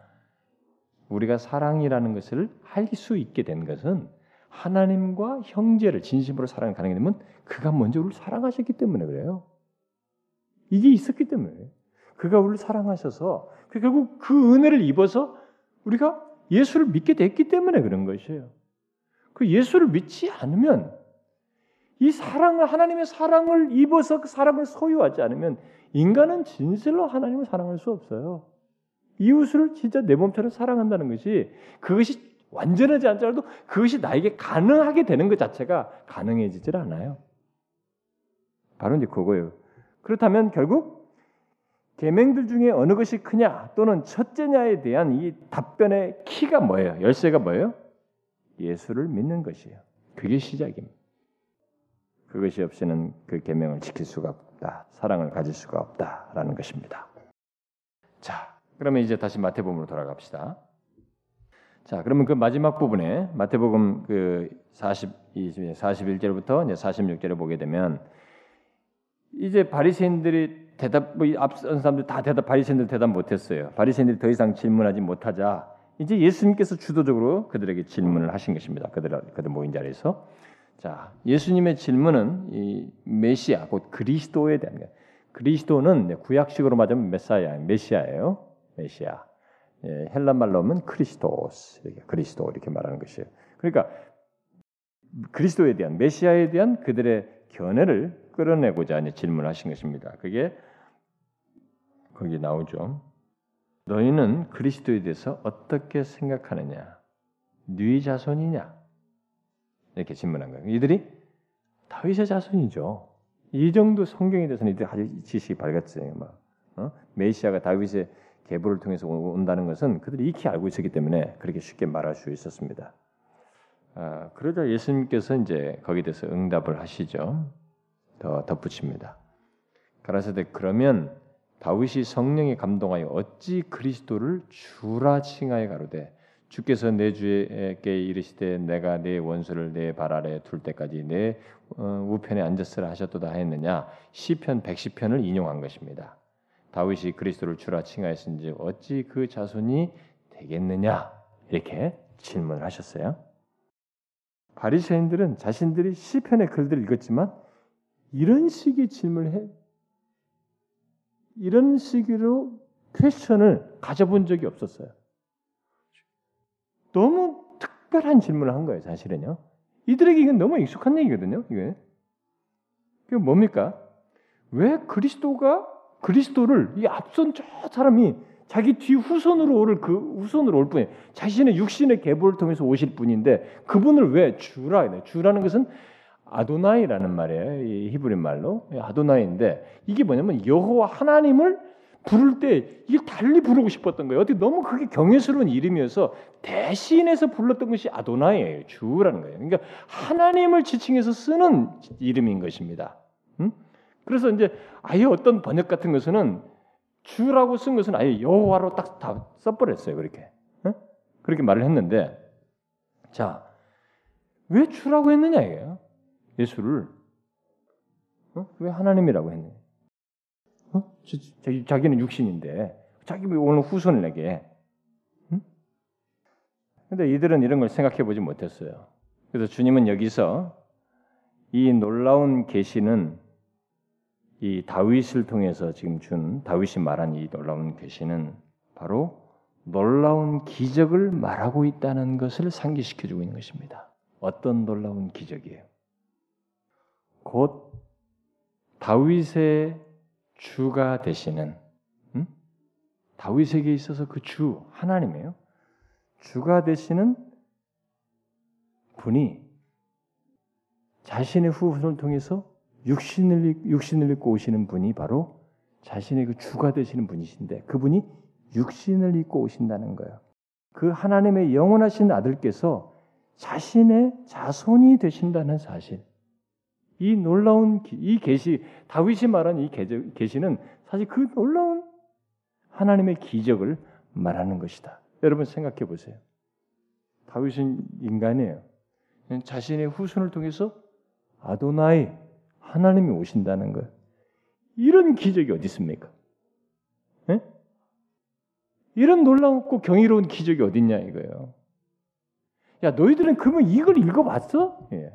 Speaker 1: 우리가 사랑이라는 것을 할 수 있게 된 것은 하나님과 형제를 진심으로 사랑 가능하게 되면 그가 먼저 우리를 사랑하셨기 때문에 그래요. 이게 있었기 때문에 그가 우리를 사랑하셔서 그 결국 그 은혜를 입어서 우리가 예수를 믿게 됐기 때문에 그런 것이에요. 그 예수를 믿지 않으면 이 사랑을 하나님의 사랑을 입어서 그 사랑을 소유하지 않으면 인간은 진실로 하나님을 사랑할 수 없어요. 이웃을 진짜 내 몸처럼 사랑한다는 것이 그것이 완전하지 않더라도 그것이 나에게 가능하게 되는 것 자체가 가능해지질 않아요. 바로 이제 그거예요. 그렇다면 결국 계명들 중에 어느 것이 크냐 또는 첫째냐에 대한 이 답변의 키가 뭐예요? 열쇠가 뭐예요? 예수를 믿는 것이에요. 그게 시작입니다. 그것이 없이는 그 계명을 지킬 수가 없다. 사랑을 가질 수가 없다라는 것입니다. 자, 그러면 이제 다시 마태복음으로 돌아갑시다. 자, 그러면 그 마지막 부분에 마태복음 그 40, 41절부터 이제 46절을 보게 되면 이제 바리새인들이 대답 뭐 앞선 사람들 다 대답 바리새인들 대답 못 했어요. 바리새인들이 더 이상 질문하지 못하자 이제 예수님께서 주도적으로 그들에게 질문을 하신 것입니다. 그들 그들 모인 자리에서 자 예수님의 질문은 이 메시아 곧 그리스도에 대한 거. 그리스도는 구약식으로 말하면 메사야 메시아예요. 메시아. 예, 헬란 말로 하면 크리스토스 이렇게 그리스도 이렇게 말하는 것이에요. 그러니까 그리스도에 대한 메시아에 대한 그들의 견해를 끌어내고자 이제 질문하신 것입니다. 그게 거기 나오죠. 너희는 그리스도에 대해서 어떻게 생각하느냐? 네 자손이냐? 이렇게 질문한 거예요. 이들이 다윗의 자손이죠. 이 정도 성경에 대해서는 이들 아주 지식이 밝았어요. 막 어? 메시아가 다윗의 계보를 통해서 온다는 것은 그들이 익히 알고 있었기 때문에 그렇게 쉽게 말할 수 있었습니다. 아, 그러자 예수님께서 이제 거기에 대해서 응답을 하시죠. 더 덧붙입니다. 가라사대 그러면 다윗이 성령에 감동하여 어찌 그리스도를 주라 칭하여 가로되 주께서 내 주에게 이르시되 내가 내 원수를 내 발 아래 둘 때까지 내 어, 우편에 앉았으라 하셨도다 했느냐 시편 110편을 인용한 것입니다. 다윗이 그리스도를 주라 칭하였은지 어찌 그 자손이 되겠느냐 이렇게 질문을 하셨어요. 바리새인들은 자신들이 시편의 글들을 읽었지만 이런 식의 질문을 해 이런 식으로 퀘스천을 가져본 적이 없었어요. 너무 특별한 질문을 한 거예요, 사실은요. 이들에게 이건 너무 익숙한 얘기거든요, 이게. 그게 뭡니까? 왜 그리스도가 그리스도를 이 앞선 저 사람이 자기 뒤 후손으로 오를 그 후손으로 올 뿐이에요. 자신의 육신의 계보를 통해서 오실 분인데 그분을 왜 주라 해요? 주라는 것은 아도나이라는 말이에요. 이 히브리 말로 아도나이인데 이게 뭐냐면 여호와 하나님을 부를 때 이게 달리 부르고 싶었던 거예요. 어떻게 너무 그게 경외스러운 이름이어서 대신해서 불렀던 것이 아도나이예요. 주라는 거예요. 그러니까 하나님을 지칭해서 쓰는 이름인 것입니다. 음? 그래서 이제 아예 어떤 번역 같은 것은 주라고 쓴 것은 아예 여호와로 딱 다 써버렸어요. 그렇게 어? 그렇게 말을 했는데 자 왜 주라고 했느냐 이게요. 예수를 어? 왜 하나님이라고 했느냐. 어? 자기, 자기는 육신인데 자기 왜 오늘 후손을 내게? 응? 근데 이들은 이런 걸 생각해 보지 못했어요. 그래서 주님은 여기서 이 놀라운 계시는 이 다윗을 통해서 지금 준 다윗이 말한 이 놀라운 계시는 바로 놀라운 기적을 말하고 있다는 것을 상기시켜 주고 있는 것입니다. 어떤 놀라운 기적이에요? 곧 다윗의 주가 되시는 음? 다윗에게 있어서 그 주 하나님이에요. 주가 되시는 분이 자신의 후손을 통해서 육신을 육신을 입고 오시는 분이 바로 자신의 그 주가 되시는 분이신데 그분이 육신을 입고 오신다는 거예요. 그 하나님의 영원하신 아들께서 자신의 자손이 되신다는 사실. 이 놀라운 이 계시 다윗이 말한 이 계시는 사실 그 놀라운 하나님의 기적을 말하는 것이다. 여러분 생각해 보세요. 다윗은 인간이에요. 자신의 후손을 통해서 아도나이 하나님이 오신다는 거예요. 이런 기적이 어디 있습니까? 에? 이런 놀랍고 경이로운 기적이 어딨냐 이거예요. 야 너희들은 그러면 이걸 읽어봤어? 예.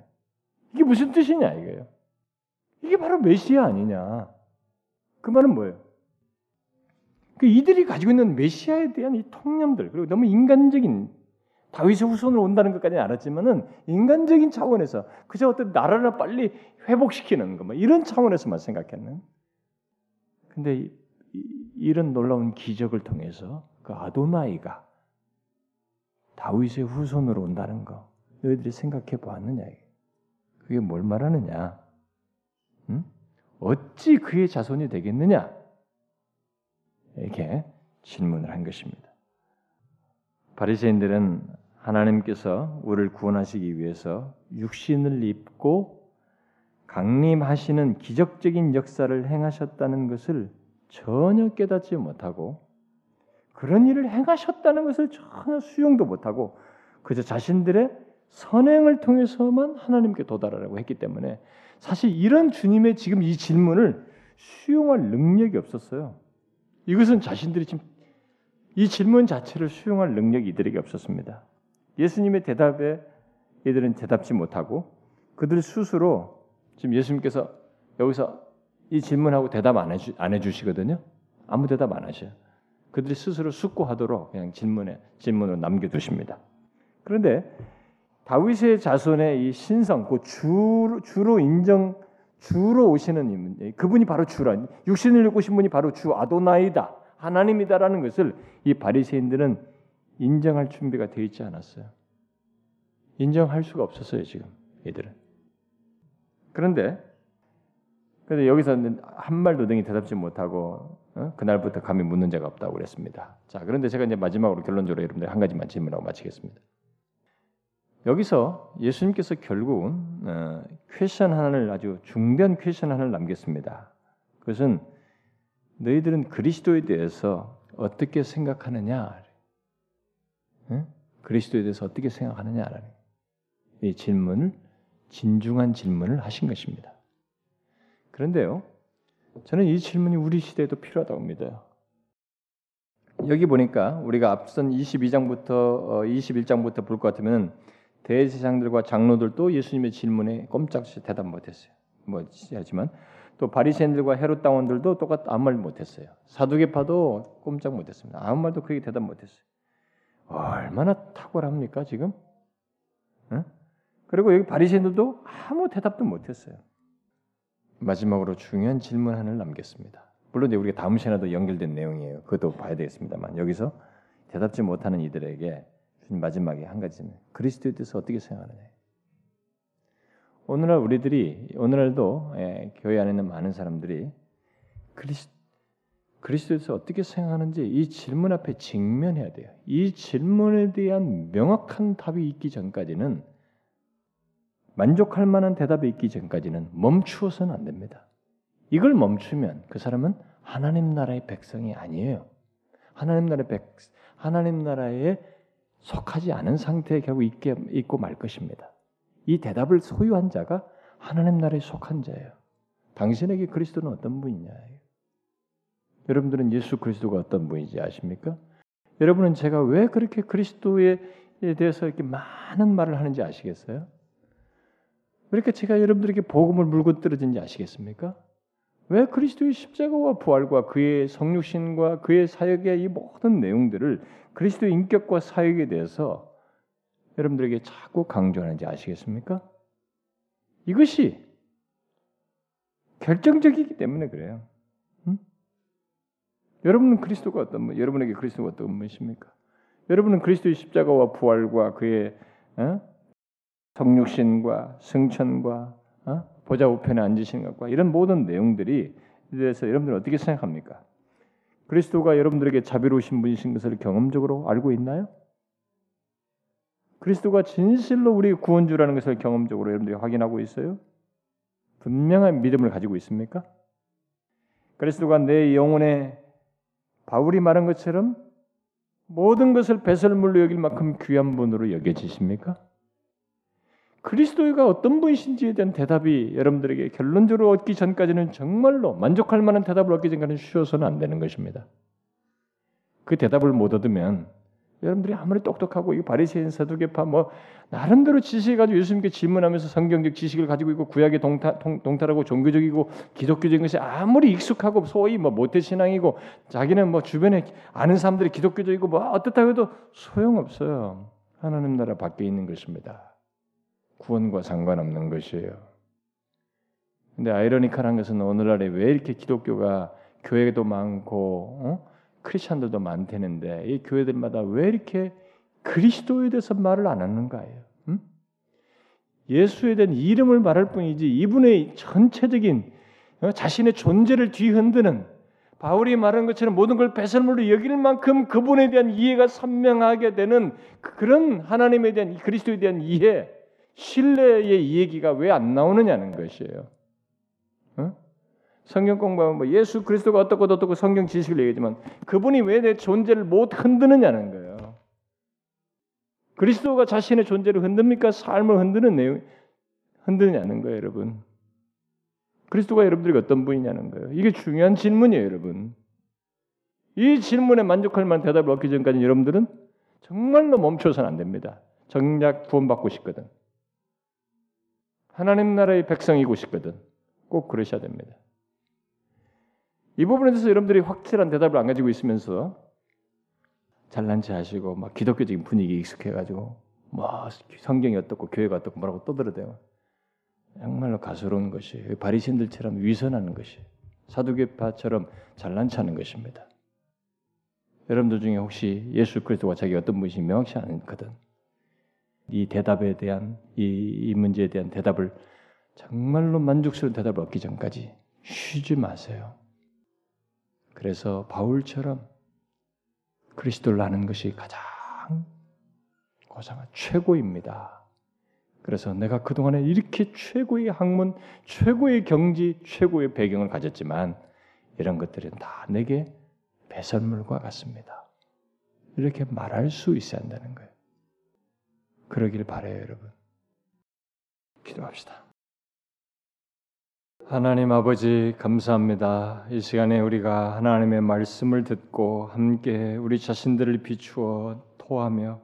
Speaker 1: 이게 무슨 뜻이냐 이거예요. 이게 바로 메시아 아니냐. 그 말은 뭐예요? 그 이들이 가지고 있는 메시아에 대한 이 통념들 그리고 너무 인간적인 다윗의 후손으로 온다는 것까지는 알았지만은 인간적인 차원에서 그저 어떤 나라를 빨리 회복시키는 거, 뭐 이런 차원에서만 생각했는. 근데 이, 이런 놀라운 기적을 통해서 그 아도나이가 다윗의 후손으로 온다는 거 너희들이 생각해 보았느냐? 그게 뭘 말하느냐? 응? 어찌 그의 자손이 되겠느냐? 이렇게 질문을 한 것입니다. 바리새인들은 하나님께서 우리를 구원하시기 위해서 육신을 입고 강림하시는 기적적인 역사를 행하셨다는 것을 전혀 깨닫지 못하고 그런 일을 행하셨다는 것을 전혀 수용도 못하고 그저 자신들의 선행을 통해서만 하나님께 도달하라고 했기 때문에 사실 이런 주님의 지금 이 질문을 수용할 능력이 없었어요. 이것은 자신들이 지금 이 질문 자체를 수용할 능력이 이들에게 없었습니다. 예수님의 대답에 이들은 대답지 못하고 그들 스스로 지금 예수님께서 여기서 이 질문하고 대답 안, 해주, 안 해주시거든요. 아무 대답 안 하셔요. 그들이 스스로 숙고하도록 그냥 질문에 질문으로 남겨두십니다. 그런데 다윗의 자손의 이 신성, 그 주, 주로 인정 주로 오시는 그분이 바로 주라 육신을 입고 오신 분이 바로 주 아도나이다 하나님이다라는 것을 이 바리새인들은 인정할 준비가 되어 있지 않았어요. 인정할 수가 없었어요 지금 이들은. 그런데 그런데 여기서 한 말도 등이 대답지 못하고 어? 그날부터 감히 묻는 자가 없다고 그랬습니다. 자 그런데 제가 이제 마지막으로 결론적으로 여러분들 한 가지만 질문하고 마치겠습니다. 여기서 예수님께서 결국은 어, question 하나를 아주 중대한 question 하나를 남겼습니다. 그것은 너희들은 그리스도에 대해서 어떻게 생각하느냐? 응? 그리스도에 대해서 어떻게 생각하느냐라는 이 질문을 진중한 질문을 하신 것입니다. 그런데요, 저는 이 질문이 우리 시대에도 필요하다고 믿어요. 여기 보니까 우리가 앞선 22장부터 21장부터 어, 볼것 같으면 대제사장들과 장로들도 예수님의 질문에 꼼짝없이 대답 못했어요. 뭐 하지만 또 바리새인들과 헤롯 당원들도 똑같 아무 말 못했어요. 사두개파도 꼼짝 못했습니다. 아무 말도 그에게 대답 못했어요. 얼마나 탁월합니까 지금? 응? 그리고 여기 바리새인들도 아무 대답도 못했어요. 마지막으로 중요한 질문 하나를 남겼습니다. 물론 우리가 다음 시간에도 연결된 내용이에요. 그것도 봐야 되겠습니다만 여기서 대답지 못하는 이들에게 마지막에 한 가지는 그리스도에 대해서 어떻게 생각하느냐. 오늘날 우리들이 오늘날도 예, 교회 안에 있는 많은 사람들이 그리스 그리스도에 대해서 어떻게 생각하는지 이 질문 앞에 직면해야 돼요. 이 질문에 대한 명확한 답이 있기 전까지는 만족할 만한 대답이 있기 전까지는 멈추어서는 안 됩니다. 이걸 멈추면 그 사람은 하나님 나라의 백성이 아니에요. 하나님 나라의 백 하나님 나라에 속하지 않은 상태에 결국 있게 있고 말 것입니다. 이 대답을 소유한 자가 하나님 나라에 속한 자예요. 당신에게 그리스도는 어떤 분이냐? 여러분들은 예수 그리스도가 어떤 분인지 아십니까? 여러분은 제가 왜 그렇게 그리스도에 대해서 이렇게 많은 말을 하는지 아시겠어요? 왜 이렇게 제가 여러분들에게 복음을 물고 떨어진지 아시겠습니까? 왜 그리스도의 십자가와 부활과 그의 성육신과 그의 사역의 이 모든 내용들을 그리스도의 인격과 사역에 대해서 여러분들에게 자꾸 강조하는지 아시겠습니까? 이것이 결정적이기 때문에 그래요. 응? 여러분은 그리스도가 어떤 분, 여러분에게 그리스도가 어떤 분이십니까? 여러분은 그리스도의 십자가와 부활과 그의 어? 성육신과 승천과 어? 보좌 우편에 앉으시는 것과 이런 모든 내용들이 대해서 여러분들은 어떻게 생각합니까? 그리스도가 여러분들에게 자비로우신 분이신 것을 경험적으로 알고 있나요? 그리스도가 진실로 우리 구원주라는 것을 경험적으로 여러분들이 확인하고 있어요? 분명한 믿음을 가지고 있습니까? 그리스도가 내 영혼에 바울이 말한 것처럼 모든 것을 배설물로 여길 만큼 귀한 분으로 여겨지십니까? 그리스도가 어떤 분이신지에 대한 대답이 여러분들에게 결론적으로 얻기 전까지는 정말로 만족할 만한 대답을 얻기 전까지는 쉬워서는 안 되는 것입니다. 그 대답을 못 얻으면 여러분들이 아무리 똑똑하고 이 바리새인 서두개파 뭐 나름대로 지식 가지고 예수님께 질문하면서 성경적 지식을 가지고 있고 구약에 동타, 동 탈하고 종교적이고 기독교적인 것이 아무리 익숙하고 소위 뭐 모태 신앙이고 자기는 뭐 주변에 아는 사람들이 기독교적이고 뭐 어떻다고 해도 소용없어요. 하나님 나라 밖에 있는 것입니다. 구원과 상관없는 것이에요. 근데 아이러니컬한 것은 오늘날에 왜 이렇게 기독교가 교회도 많고 어? 크리스천들도 많대는데 이 교회들마다 왜 이렇게 그리스도에 대해서 말을 안 하는가예요. 음? 예수에 대한 이름을 말할 뿐이지 이분의 전체적인 어? 자신의 존재를 뒤흔드는 바울이 말한 것처럼 모든 걸 배설물로 여길 만큼 그분에 대한 이해가 선명하게 되는 그런 하나님에 대한 그리스도에 대한 이해, 신뢰의 이야기가 왜 안 나오느냐는 것이에요. 어? 성경 공부하면 뭐 예수 그리스도가 어떻고 어떻고 성경 지식을 얘기하지만 그분이 왜 내 존재를 못 흔드느냐는 거예요. 그리스도가 자신의 존재를 흔듭니까? 삶을 흔드는 내용 흔드느냐는 거예요, 여러분. 그리스도가 여러분들이 어떤 분이냐는 거예요. 이게 중요한 질문이에요, 여러분. 이 질문에 만족할 만한 대답을 얻기 전까지 여러분들은 정말로 멈춰서는 안 됩니다. 정작 구원받고 싶거든. 하나님 나라의 백성이고 싶거든. 꼭 그러셔야 됩니다. 이 부분에 대해서 여러분들이 확실한 대답을 안 가지고 있으면서 잘난 체 하시고 막 기독교적인 분위기에 익숙해 가지고 뭐 성경이 어떻고 교회가 어떻고 뭐라고 떠들어대요. 정말로 가소로운 것이 바리신들처럼 위선하는 것이 사두개파처럼 잘난 체하는 것입니다. 여러분들 중에 혹시 예수 그리스도가 자기 어떤 분이신지 명확치 않거든. 이 대답에 대한 이, 이 문제에 대한 대답을 정말로 만족스러운 대답을 얻기 전까지 쉬지 마세요. 그래서 바울처럼 그리스도를 아는 것이 가장 고상한 최고입니다. 그래서 내가 그동안에 이렇게 최고의 학문, 최고의 경지, 최고의 배경을 가졌지만 이런 것들은 다 내게 배설물과 같습니다. 이렇게 말할 수 있어야 한다는 거예요. 그러길 바래요, 여러분. 기도합시다. 하나님 아버지 감사합니다. 이 시간에 우리가 하나님의 말씀을 듣고 함께 우리 자신들을 비추어 토하며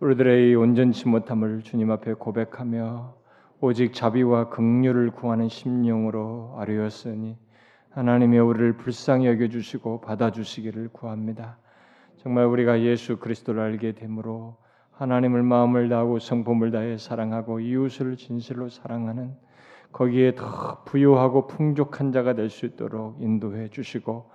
Speaker 1: 우리들의 온전치 못함을 주님 앞에 고백하며 오직 자비와 긍휼을 구하는 심령으로 아뢰었으니 하나님의 우리를 불쌍히 여겨 주시고 받아 주시기를 구합니다. 정말 우리가 예수 그리스도를 알게 되므로 하나님을 마음을 다하고 성품을 다해 사랑하고 이웃을 진실로 사랑하는 거기에 더 부유하고 풍족한 자가 될 수 있도록 인도해 주시고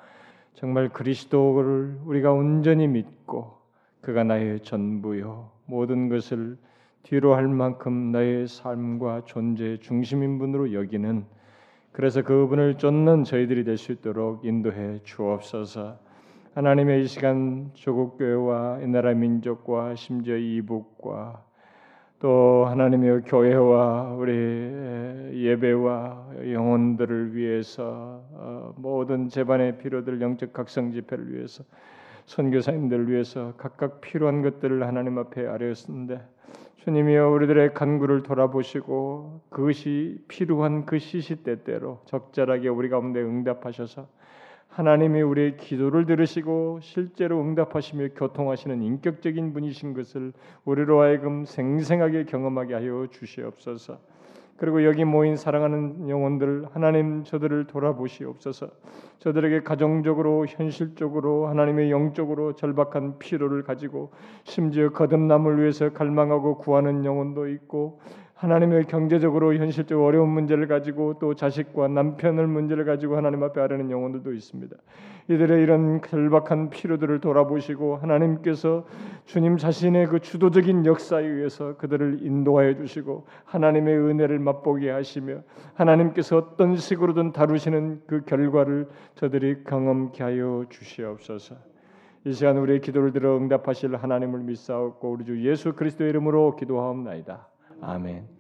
Speaker 1: 정말 그리스도를 우리가 온전히 믿고 그가 나의 전부요 모든 것을 뒤로 할 만큼 나의 삶과 존재의 중심인 분으로 여기는 그래서 그분을 쫓는 저희들이 될 수 있도록 인도해 주옵소서. 하나님의 이 시간 조국 교회와 이 나라 민족과 심지어 이북과 또 하나님의 교회와 우리 예배와 영혼들을 위해서 어, 모든 재반의 필요들 영적 각성 집회를 위해서 선교사님들을 위해서 각각 필요한 것들을 하나님 앞에 아뢰었는데 주님이여 우리들의 간구를 돌아보시고 그것이 필요한 그 시시때때로 적절하게 우리 가운데 응답하셔서 하나님이 우리의 기도를 들으시고 실제로 응답하시며 교통하시는 인격적인 분이신 것을 우리로 하여금 생생하게 경험하게 하여 주시옵소서.
Speaker 2: 그리고 여기 모인 사랑하는 영혼들 하나님 저들을 돌아보시옵소서. 저들에게 가정적으로 현실적으로 하나님의 영적으로 절박한 필요를 가지고 심지어 거듭남을 위해서 갈망하고 구하는 영혼도 있고 하나님의 경제적으로 현실적 어려운 문제를 가지고 또 자식과 남편을 문제를 가지고 하나님 앞에 아뢰는 영혼들도 있습니다. 이들의 이런 절박한 필요들을 돌아보시고 하나님께서 주님 자신의 그 주도적인 역사에 의해서 그들을 인도하여 주시고 하나님의 은혜를 맛보게 하시며 하나님께서 어떤 식으로든 다루시는 그 결과를 저들이 경험케 하여 주시옵소서. 이 시간 우리의 기도를 들어 응답하실 하나님을 믿사옵고 우리 주 예수 그리스도의 이름으로 기도하옵나이다. 아멘.